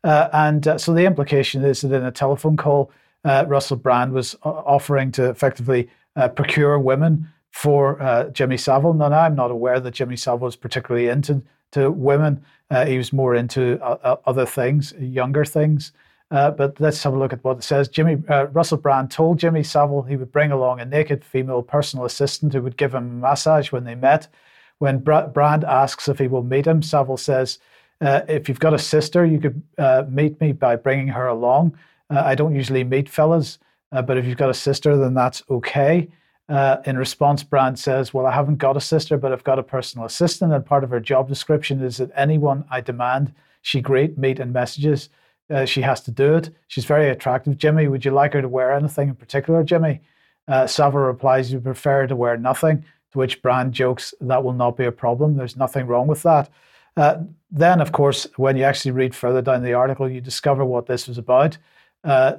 Uh, and uh, so the implication is that in a telephone call, Russell Brand was offering to effectively procure women for Jimmy Savile. Now, I'm not aware that Jimmy Savile was particularly into to women. Uh, he was more into uh, uh, other things, younger things. Uh, but let's have a look at what it says. Jimmy Russell Brand told Jimmy Savile he would bring along a naked female personal assistant who would give him a massage when they met. When Brand asks if he will meet him, Savile says, "If you've got a sister, you could meet me by bringing her along. I don't usually meet fellas." Uh, but if you've got a sister, then that's okay. Uh, in response, Brand says, Well, I haven't got a sister, but I've got a personal assistant. And part of her job description is that anyone I demand she greet, meet, and messages, uh, she has to do it. She's very attractive. Jimmy, would you like her to wear anything in particular, Jimmy? Uh, Savile replies, You prefer to wear nothing. To which Brand jokes, That will not be a problem. There's nothing wrong with that. Uh, then, of course, when you actually read further down the article, you discover what this was about. Uh,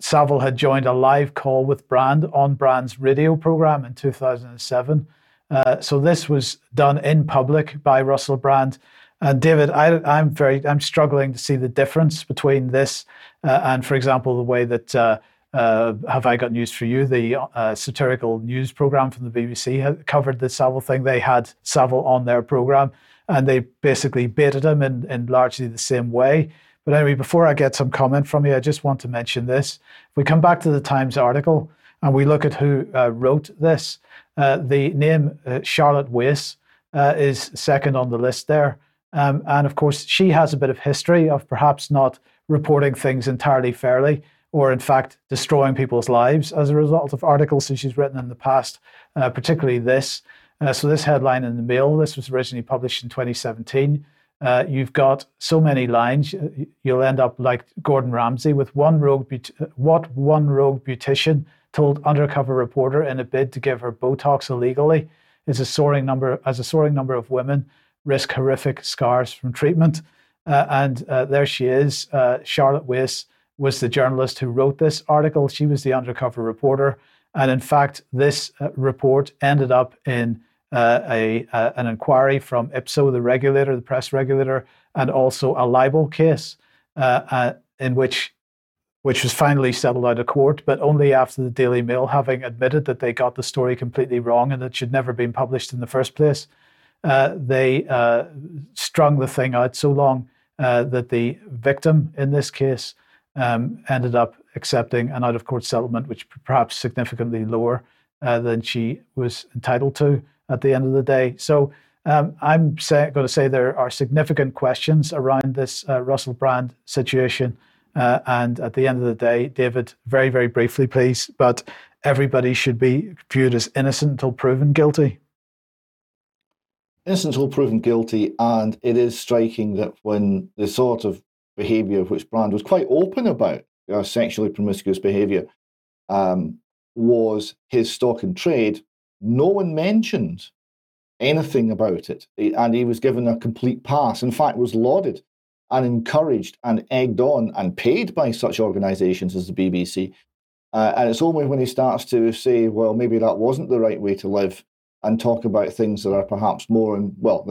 Savile had joined a live call with Brand on Brand's radio program in 2007. Uh, so this was done in public by Russell Brand. And David, I, am very, I'm struggling to see the difference between this uh, and, for example, the way that uh, uh Have I Got News for You, the uh, satirical news program from the BBC, covered the Savile thing. They had Savile on their program, and they basically baited him in, in largely the same way. But anyway, before I get some comment from you, I just want to mention this. If we come back to the Times article and we look at who uh, wrote this, uh, the name uh, Charlotte Wace uh, is second on the list there. Um, and of course, she has a bit of history of perhaps not reporting things entirely fairly, or in fact, destroying people's lives as a result of articles that she's written in the past, uh, particularly this. Uh, so, this headline in the Mail, this was originally published in 2017 uh, you've got so many lines, you'll end up like Gordon Ramsay with one rogue, what one rogue beautician told undercover reporter in a bid to give her Botox illegally is a soaring number, as a soaring number of women risk horrific scars from treatment. Uh, and uh, there she is. Uh, Charlotte Wace was the journalist who wrote this article. She was the undercover reporter. And in fact, this uh, report ended up in uh, a, a, an inquiry from IPSO, the regulator, the press regulator, and also a libel case uh, uh, in which which was finally settled out of court, but only after the Daily Mail having admitted that they got the story completely wrong and it should never been published in the first place. Uh, they uh, strung the thing out so long uh, that the victim in this case um, ended up accepting an out of court settlement, which perhaps significantly lower than she was entitled to at the end of the day. So um, I'm say, going to say there are significant questions around this uh, Russell Brand situation. Uh, and at the end of the day, David, very, very briefly, please, but everybody should be viewed as innocent until proven guilty. Innocent until proven guilty. And it is striking that when the sort of behaviour which Brand was quite open about, uh, sexually promiscuous behaviour, um, was his stock and trade, no one mentioned anything about it. And he was given a complete pass. In fact, was lauded and encouraged and egged on and paid by such organizations as the BBC. Uh, and it's only when he starts to say, well, maybe that wasn't the right way to live and talk about things that are perhaps more, and well,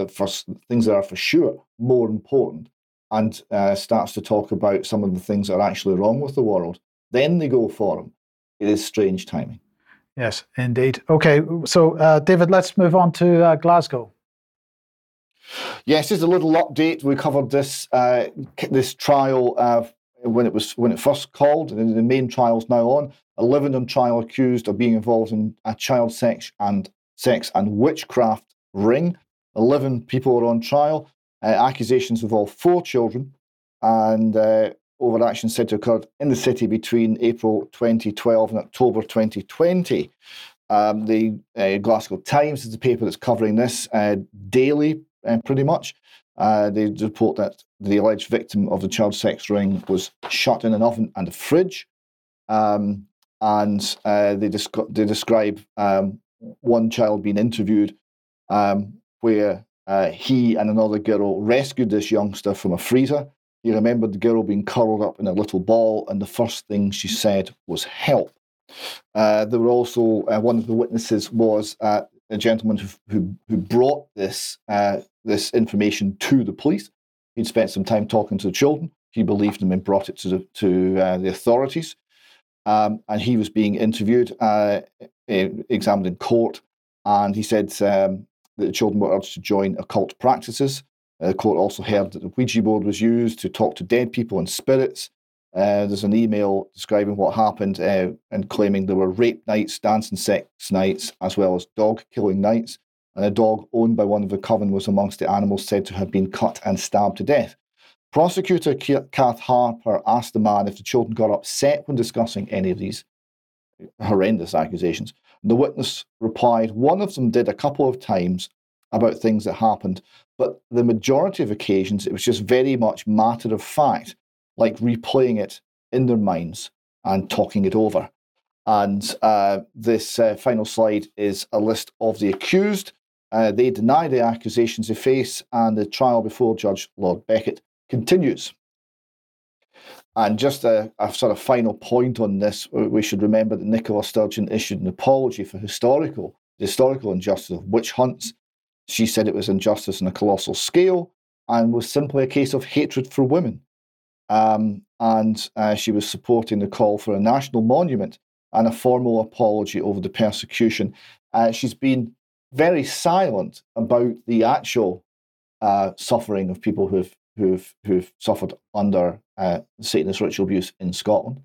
things that are for sure more important, and uh, starts to talk about some of the things that are actually wrong with the world, then they go for him. It is strange timing. Yes, indeed. Okay, so uh, David, let's move on to uh, Glasgow. Yes, just a little update. We covered this uh, this trial uh, when it was when it first called, and the main trial is now on. Eleven on trial accused of being involved in a child sex and sex and witchcraft ring. Eleven people are on trial. Uh, accusations involve four children, and overaction said to occurred in the city between April 2012 and October 2020. Um, the uh, Glasgow Times is the paper that's covering this uh, daily, uh, pretty much. Uh, they report that the alleged victim of the child sex ring was shut in an oven and a fridge. Um, and uh, they, they describe um, one child being interviewed um, where uh, he and another girl rescued this youngster from a freezer he remembered the girl being curled up in a little ball, and the first thing she said was help. Uh, there were also uh, one of the witnesses was uh, a gentleman who, who, who brought this uh, this information to the police. He'd spent some time talking to the children. He believed them and brought it to the to uh, the authorities. Um, and he was being interviewed, uh, examined in court. And he said um, that the children were urged to join occult practices. Uh, the court also heard that the Ouija board was used to talk to dead people and spirits. Uh, there's an email describing what happened uh, and claiming there were rape nights, dance and sex nights, as well as dog killing nights. And a dog owned by one of the coven was amongst the animals said to have been cut and stabbed to death. Prosecutor Kath Harper asked the man if the children got upset when discussing any of these horrendous accusations. The witness replied, one of them did a couple of times about things that happened, but the majority of occasions it was just very much matter of fact, like replaying it in their minds and talking it over. And uh, this uh, final slide is a list of the accused. Uh, they deny the accusations they face, and the trial before Judge Lord Beckett continues. And just a, a, sort of final point on this, we should remember that Nicola Sturgeon issued an apology for historical historical injustice of witch hunts. She said it was injustice on a colossal scale and was simply a case of hatred for women. Um, and uh, she was supporting the call for a national monument and a formal apology over the persecution. Uh, she's been very silent about the actual uh, suffering of people who've who've who've suffered under uh, Satanist ritual abuse in Scotland,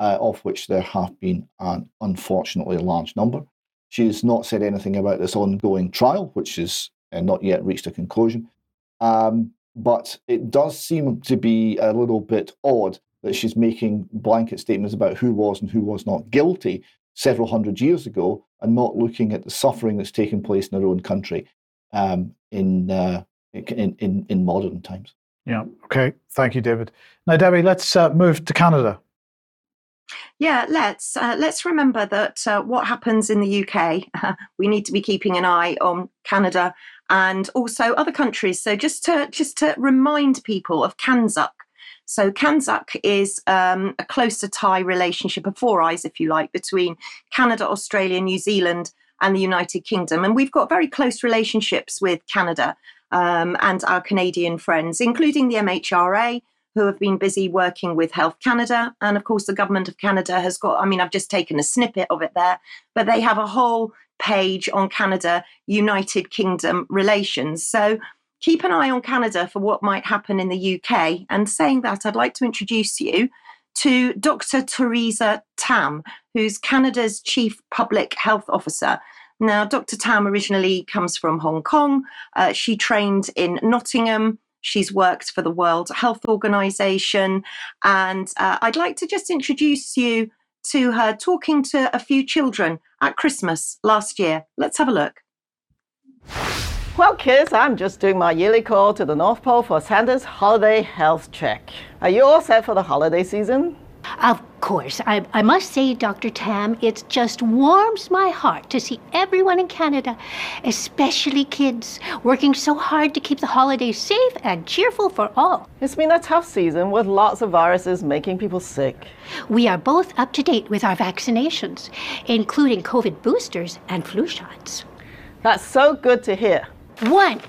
uh, of which there have been an unfortunately large number. She's not said anything about this ongoing trial, which is uh, not yet reached a conclusion. Um, but it does seem to be a little bit odd that she's making blanket statements about who was and who was not guilty several hundred years ago and not looking at the suffering that's taken place in her own country um, in, uh, in, in, in modern times. Yeah. Okay. Thank you, David. Now, Debbie, let's uh, move to Canada. Yeah, let's uh, let's remember that uh, what happens in the UK, uh, we need to be keeping an eye on Canada and also other countries. So just to just to remind people of CANZUK. So CANZUK is um, a closer tie relationship a four eyes, if you like, between Canada, Australia, New Zealand, and the United Kingdom. And we've got very close relationships with Canada um, and our Canadian friends, including the MHRA, who have been busy working with Health Canada. And of course, the Government of Canada has got, I mean, I've just taken a snippet of it there, but they have a whole page on Canada United Kingdom relations. So keep an eye on Canada for what might happen in the UK. And saying that, I'd like to introduce you to Dr. Theresa Tam, who's Canada's Chief Public Health Officer. Now, Dr. Tam originally comes from Hong Kong. Uh, she trained in Nottingham. She's worked for the World Health Organization. And uh, I'd like to just introduce you to her talking to a few children at Christmas last year. Let's have a look. Well, kids, I'm just doing my yearly call to the North Pole for Santa's holiday health check. Are you all set for the holiday season? Of course. I, I must say, Dr. Tam, it just warms my heart to see everyone in Canada, especially kids, working so hard to keep the holidays safe and cheerful for all. It's been a tough season with lots of viruses making people sick. We are both up to date with our vaccinations, including COVID boosters and flu shots. That's so good to hear. One,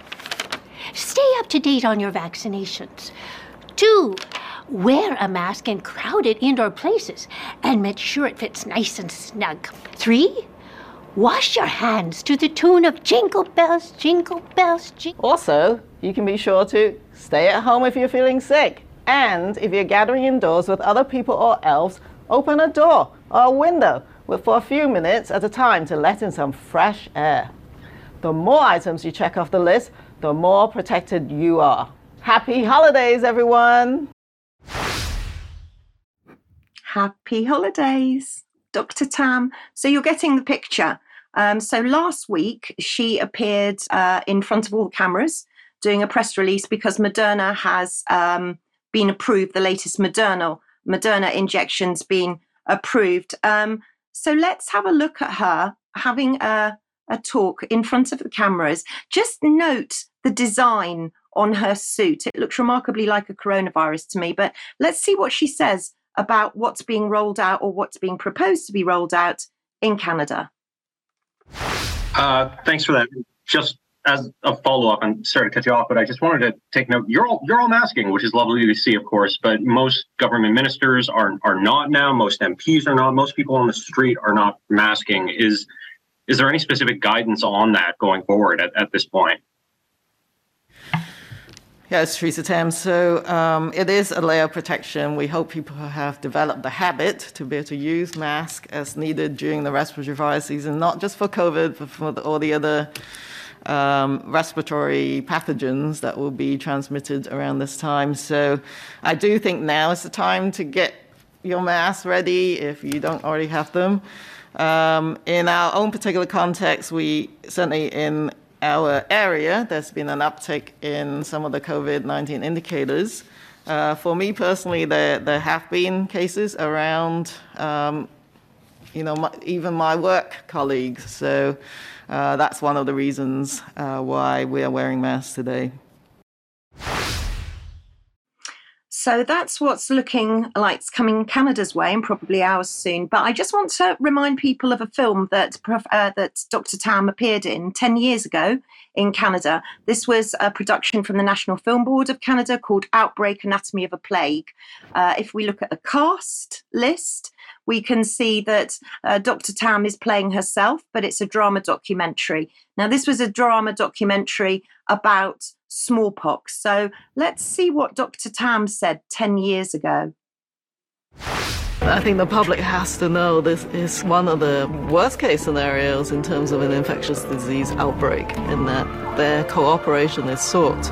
stay up to date on your vaccinations. Two, Wear a mask in crowded indoor places and make sure it fits nice and snug. Three, wash your hands to the tune of Jingle Bells, Jingle Bells, Jingle. Also, you can be sure to stay at home if you're feeling sick. And if you're gathering indoors with other people or elves, open a door or a window for a few minutes at a time to let in some fresh air. The more items you check off the list, the more protected you are. Happy holidays, everyone! Happy holidays, Dr. Tam. So you're getting the picture. Um, so last week, she appeared uh, in front of all the cameras doing a press release because Moderna has um, been approved, the latest Moderna, Moderna injections been approved. Um, so let's have a look at her having a, a talk in front of the cameras. Just note the design on her suit. It looks remarkably like a coronavirus to me, but let's see what she says about what's being rolled out or what's being proposed to be rolled out in Canada. Uh, thanks for that. Just as a follow up, I'm sorry to cut you off, but I just wanted to take note. You're all you're all masking, which is lovely to see, of course. But most government ministers are are not now. Most MPs are not. Most people on the street are not masking. Is is there any specific guidance on that going forward at, at this point? Yes, Theresa Tam. So um, it is a layer of protection. We hope people have developed the habit to be able to use masks as needed during the respiratory virus season, not just for COVID, but for the, all the other um, respiratory pathogens that will be transmitted around this time. So I do think now is the time to get your masks ready if you don't already have them. Um, in our own particular context, we certainly in our area, there's been an uptick in some of the COVID 19 indicators. Uh, for me personally, there, there have been cases around, um, you know, my, even my work colleagues. So uh, that's one of the reasons uh, why we are wearing masks today. So that's what's looking like it's coming Canada's way and probably ours soon. But I just want to remind people of a film that uh, that Dr. Tam appeared in 10 years ago in Canada. This was a production from the National Film Board of Canada called Outbreak Anatomy of a Plague. Uh, if we look at the cast list, we can see that uh, Dr. Tam is playing herself, but it's a drama documentary. Now, this was a drama documentary about smallpox. So let's see what Dr. Tam said 10 years ago. I think the public has to know this is one of the worst case scenarios in terms of an infectious disease outbreak, in that their cooperation is sought.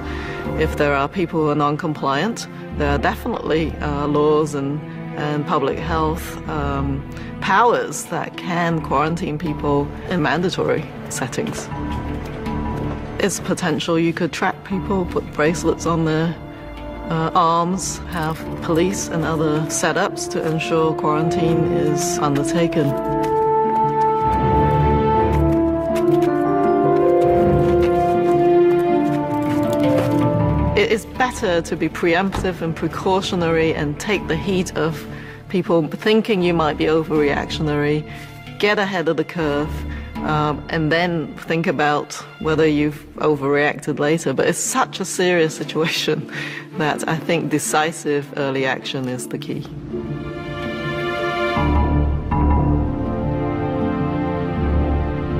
If there are people who are non compliant, there are definitely uh, laws and, and public health um, powers that can quarantine people in mandatory settings it's potential. You could track people, put bracelets on their uh, arms, have police and other setups to ensure quarantine is undertaken. It is better to be preemptive and precautionary and take the heat of people thinking you might be overreactionary, get ahead of the curve um, and then think about whether you've overreacted later. But it's such a serious situation [laughs] that I think decisive early action is the key.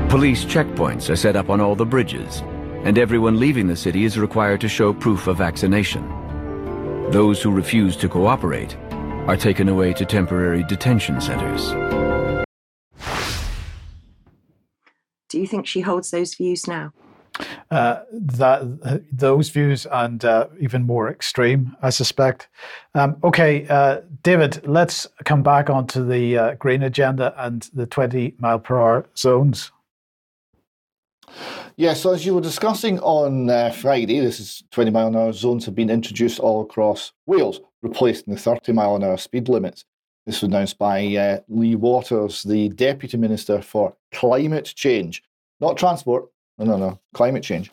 Police checkpoints are set up on all the bridges, and everyone leaving the city is required to show proof of vaccination. Those who refuse to cooperate are taken away to temporary detention centers. Do you think she holds those views now? Uh, that those views and uh, even more extreme, I suspect. Um, okay, uh, David, let's come back onto the uh, green agenda and the 20 mile per hour zones. Yeah, so as you were discussing on uh, Friday, this is 20 mile an hour zones have been introduced all across Wales, replacing the 30 mile an hour speed limits. This was announced by uh, Lee Waters, the Deputy Minister for Climate Change, not transport. No, no, no, climate change.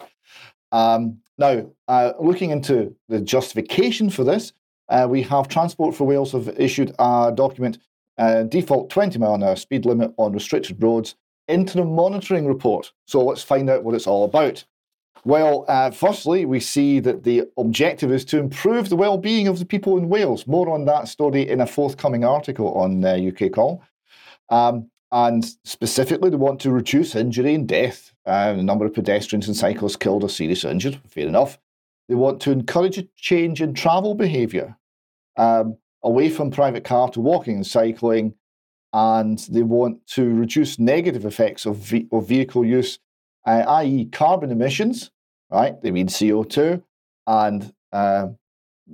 Um, now, uh, looking into the justification for this, uh, we have Transport for Wales have issued a document, uh, default 20 mile an hour speed limit on restricted roads, interim monitoring report. So let's find out what it's all about. Well, uh, firstly, we see that the objective is to improve the well-being of the people in Wales. More on that story in a forthcoming article on uh, UK Call. Um, and specifically, they want to reduce injury and death. Uh, the number of pedestrians and cyclists killed or seriously injured. Fair enough. They want to encourage a change in travel behaviour um, away from private car to walking and cycling. And they want to reduce negative effects of, ve- of vehicle use, uh, i.e., carbon emissions, right? They mean CO2. And uh,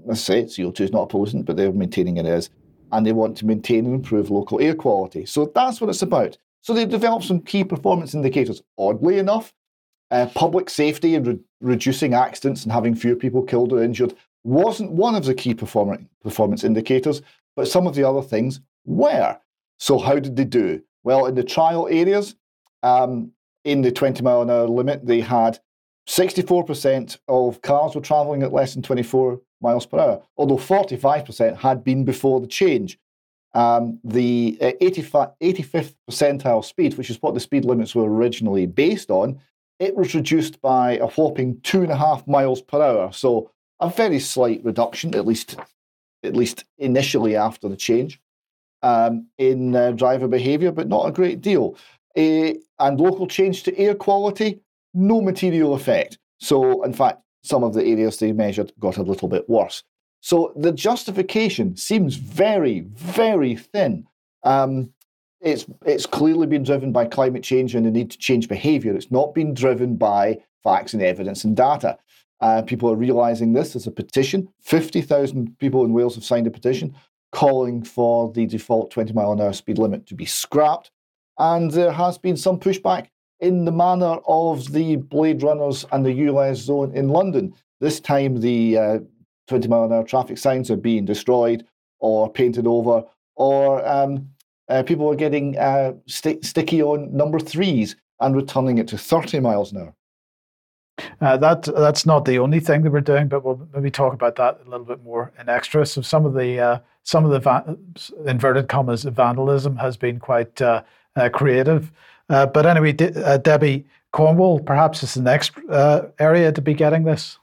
let's say CO2 is not a pollutant, but they're maintaining it as. And they want to maintain and improve local air quality. So that's what it's about. So they developed some key performance indicators. Oddly enough, uh, public safety and re- reducing accidents and having fewer people killed or injured wasn't one of the key perform- performance indicators, but some of the other things were. So, how did they do? Well, in the trial areas, um, in the 20 mile an hour limit, they had 64% of cars were travelling at less than 24 miles per hour, although 45% had been before the change. Um, the uh, 85th percentile speed, which is what the speed limits were originally based on, it was reduced by a whopping two and a half miles per hour. So a very slight reduction, at least, at least initially after the change um, in uh, driver behaviour, but not a great deal. Uh, and local change to air quality, no material effect. So, in fact, some of the areas they measured got a little bit worse. So the justification seems very, very thin. Um, it's it's clearly been driven by climate change and the need to change behaviour. It's not been driven by facts and evidence and data. Uh, people are realising this. There's a petition. Fifty thousand people in Wales have signed a petition calling for the default 20 mile an hour speed limit to be scrapped. And there has been some pushback in the manner of the Blade Runners and the ULEZ zone in London. This time, the uh, 20 mile an hour traffic signs are being destroyed or painted over, or um, uh, people are getting uh, st- sticky on number threes and returning it to 30 miles an hour. Uh, that that's not the only thing that we're doing, but we'll maybe talk about that a little bit more in extra. So some of the uh, some of the va- inverted commas vandalism has been quite uh, uh creative. Uh, but anyway, De- uh, Debbie Cornwall perhaps is the next area to be getting this.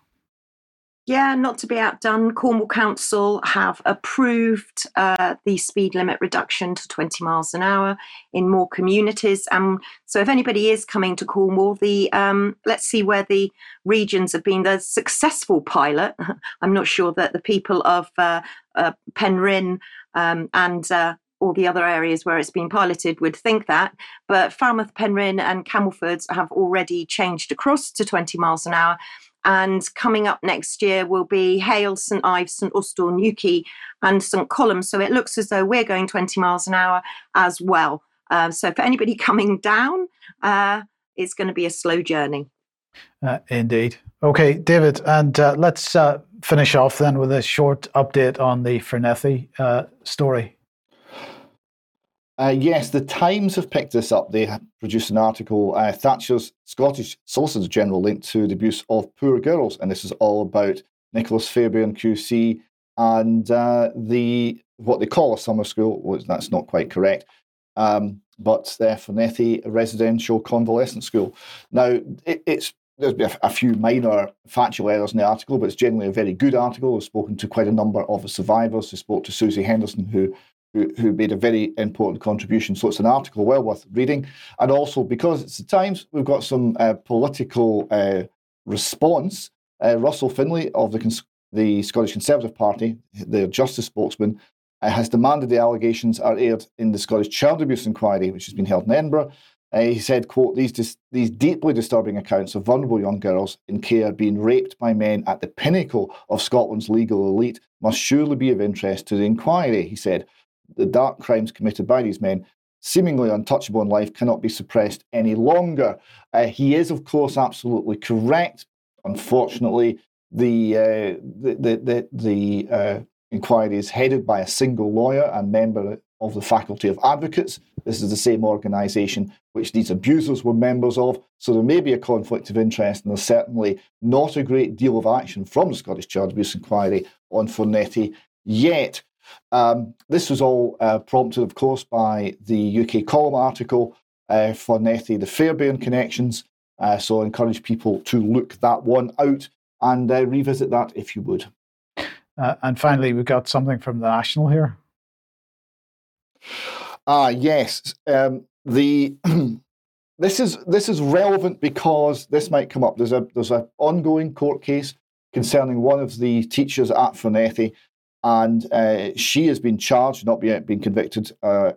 Yeah, not to be outdone, Cornwall Council have approved uh, the speed limit reduction to 20 miles an hour in more communities. And so, if anybody is coming to Cornwall, the um, let's see where the regions have been. The successful pilot. [laughs] I'm not sure that the people of uh, uh, Penryn um, and uh, all the other areas where it's been piloted would think that. But Falmouth, Penryn, and Camelford have already changed across to 20 miles an hour. And coming up next year will be Hayle, St Ives, St Austell, Newquay, and St Columb. So it looks as though we're going 20 miles an hour as well. Uh, so for anybody [laughs] coming down, uh, it's going to be a slow journey. Uh, indeed. Okay, David, and uh, let's uh, finish off then with a short update on the Fornethy uh, story. Uh, yes, the Times have picked this up. They produced an article, uh, Thatcher's Scottish Solicitor General linked to the abuse of poor girls. And this is all about Nicholas Fairbairn QC and uh, the what they call a summer school. Well, that's not quite correct. Um, but the Fornethy Residential Convalescent School. Now, it, it's there's a, a, few minor factual errors in the article, but it's generally a very good article. I've spoken to quite a number of the survivors. I spoke to Susie Henderson, who who, who made a very important contribution. So it's an article well worth reading. And also, because it's the Times, we've got some uh, political uh, response. Uh, Russell Findlay of the, the Scottish Conservative Party, the Justice spokesman, uh, has demanded the allegations are aired in the Scottish Child Abuse Inquiry, which has been held in Edinburgh. Uh, he said, quote, these, dis- these deeply disturbing accounts of vulnerable young girls in care being raped by men at the pinnacle of Scotland's legal elite must surely be of interest to the inquiry, he said the dark crimes committed by these men, seemingly untouchable in life, cannot be suppressed any longer. Uh, he is, of course, absolutely correct. Unfortunately, the uh, the the, the, uh, inquiry is headed by a single lawyer and member of the Faculty of Advocates. This is the same organisation which these abusers were members of. So there may be a conflict of interest, and there's certainly not a great deal of action from the Scottish Child Abuse Inquiry on Fornethy yet. Um, this was all uh, prompted, of course, by the UK column article uh, Fornethy, the Fairbairn connections. Uh, so I encourage people to look that one out and uh, revisit that if you would. Uh, and finally, we've got something from the National here. Ah, yes. Um, the [clears throat] this is this is relevant because this might come up. There's a there's an ongoing court case concerning one of the teachers at Fornethy and uh, she has been charged, not yet been convicted. Uh,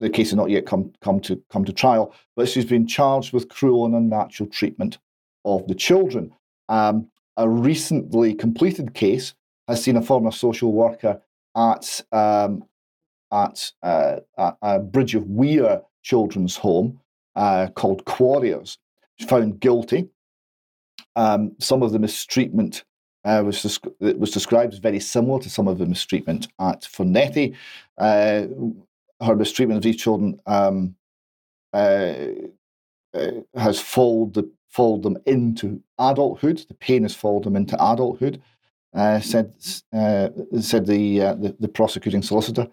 the case has not yet come come to come to trial, but she's been charged with cruel and unnatural treatment of the children. Um, a recently completed case has seen a former social worker at um, at, uh, at a Bridge of Weir children's home uh, called Quarriers found guilty. Um, some of the mistreatment uh, was, it was described as very similar to some of the mistreatment at Fornethy. Uh, her mistreatment of these children um, uh, uh has followed, the, them into adulthood. The pain has followed them into adulthood, uh, said, said the, the, the, prosecuting solicitor.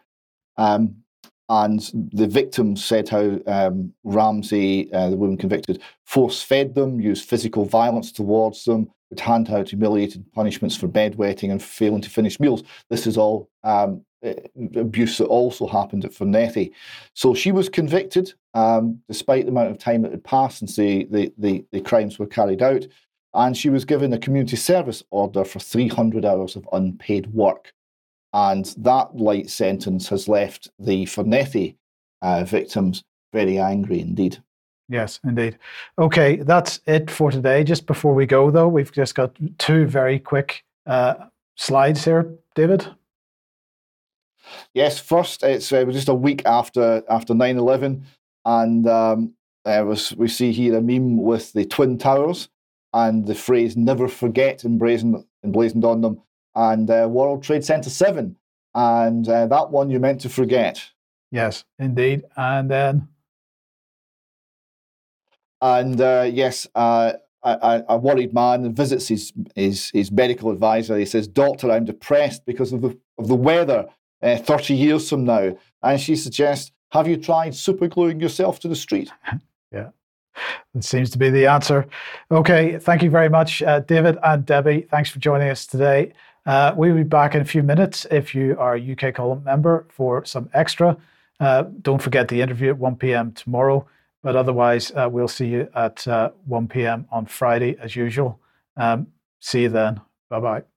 Um, and the victims said how um, Ramsey, uh, the woman convicted, force fed them, used physical violence towards them, would hand out humiliating punishments for bedwetting and failing to finish meals. This is all um, abuse that also happened at Fornethy. So she was convicted, um, despite the amount of time that had passed since the, the, the, the crimes were carried out, and she was given a community service order for 300 hours of unpaid work. And that light sentence has left the Fornethy uh, victims very angry indeed. Yes, indeed. Okay, that's it for today. Just before we go, though, we've just got two very quick uh, slides here, David. Yes, first it's uh, just a week after after 9-11 and um, uh, was, we see here a meme with the twin towers and the phrase "never forget" emblazoned, emblazoned on them, and uh, World Trade Center Seven, and uh, that one you meant to forget. Yes, indeed. And then, and uh, yes, uh, a, a, worried man visits his, his his medical advisor. He says, "Doctor, I'm depressed because of the of the weather. Uh, Thirty years from now," and she suggests, "Have you tried supergluing yourself to the street?" [laughs] yeah. That seems to be the answer. Okay, thank you very much, uh, David and Debi. Thanks for joining us today. Uh, we'll be back in a few minutes if you are a UK Column member for some extra. Uh, don't forget the interview at 1 p.m. tomorrow. But otherwise, uh, we'll see you at uh, 1 p.m. on Friday as usual. Um, see you then. Bye bye.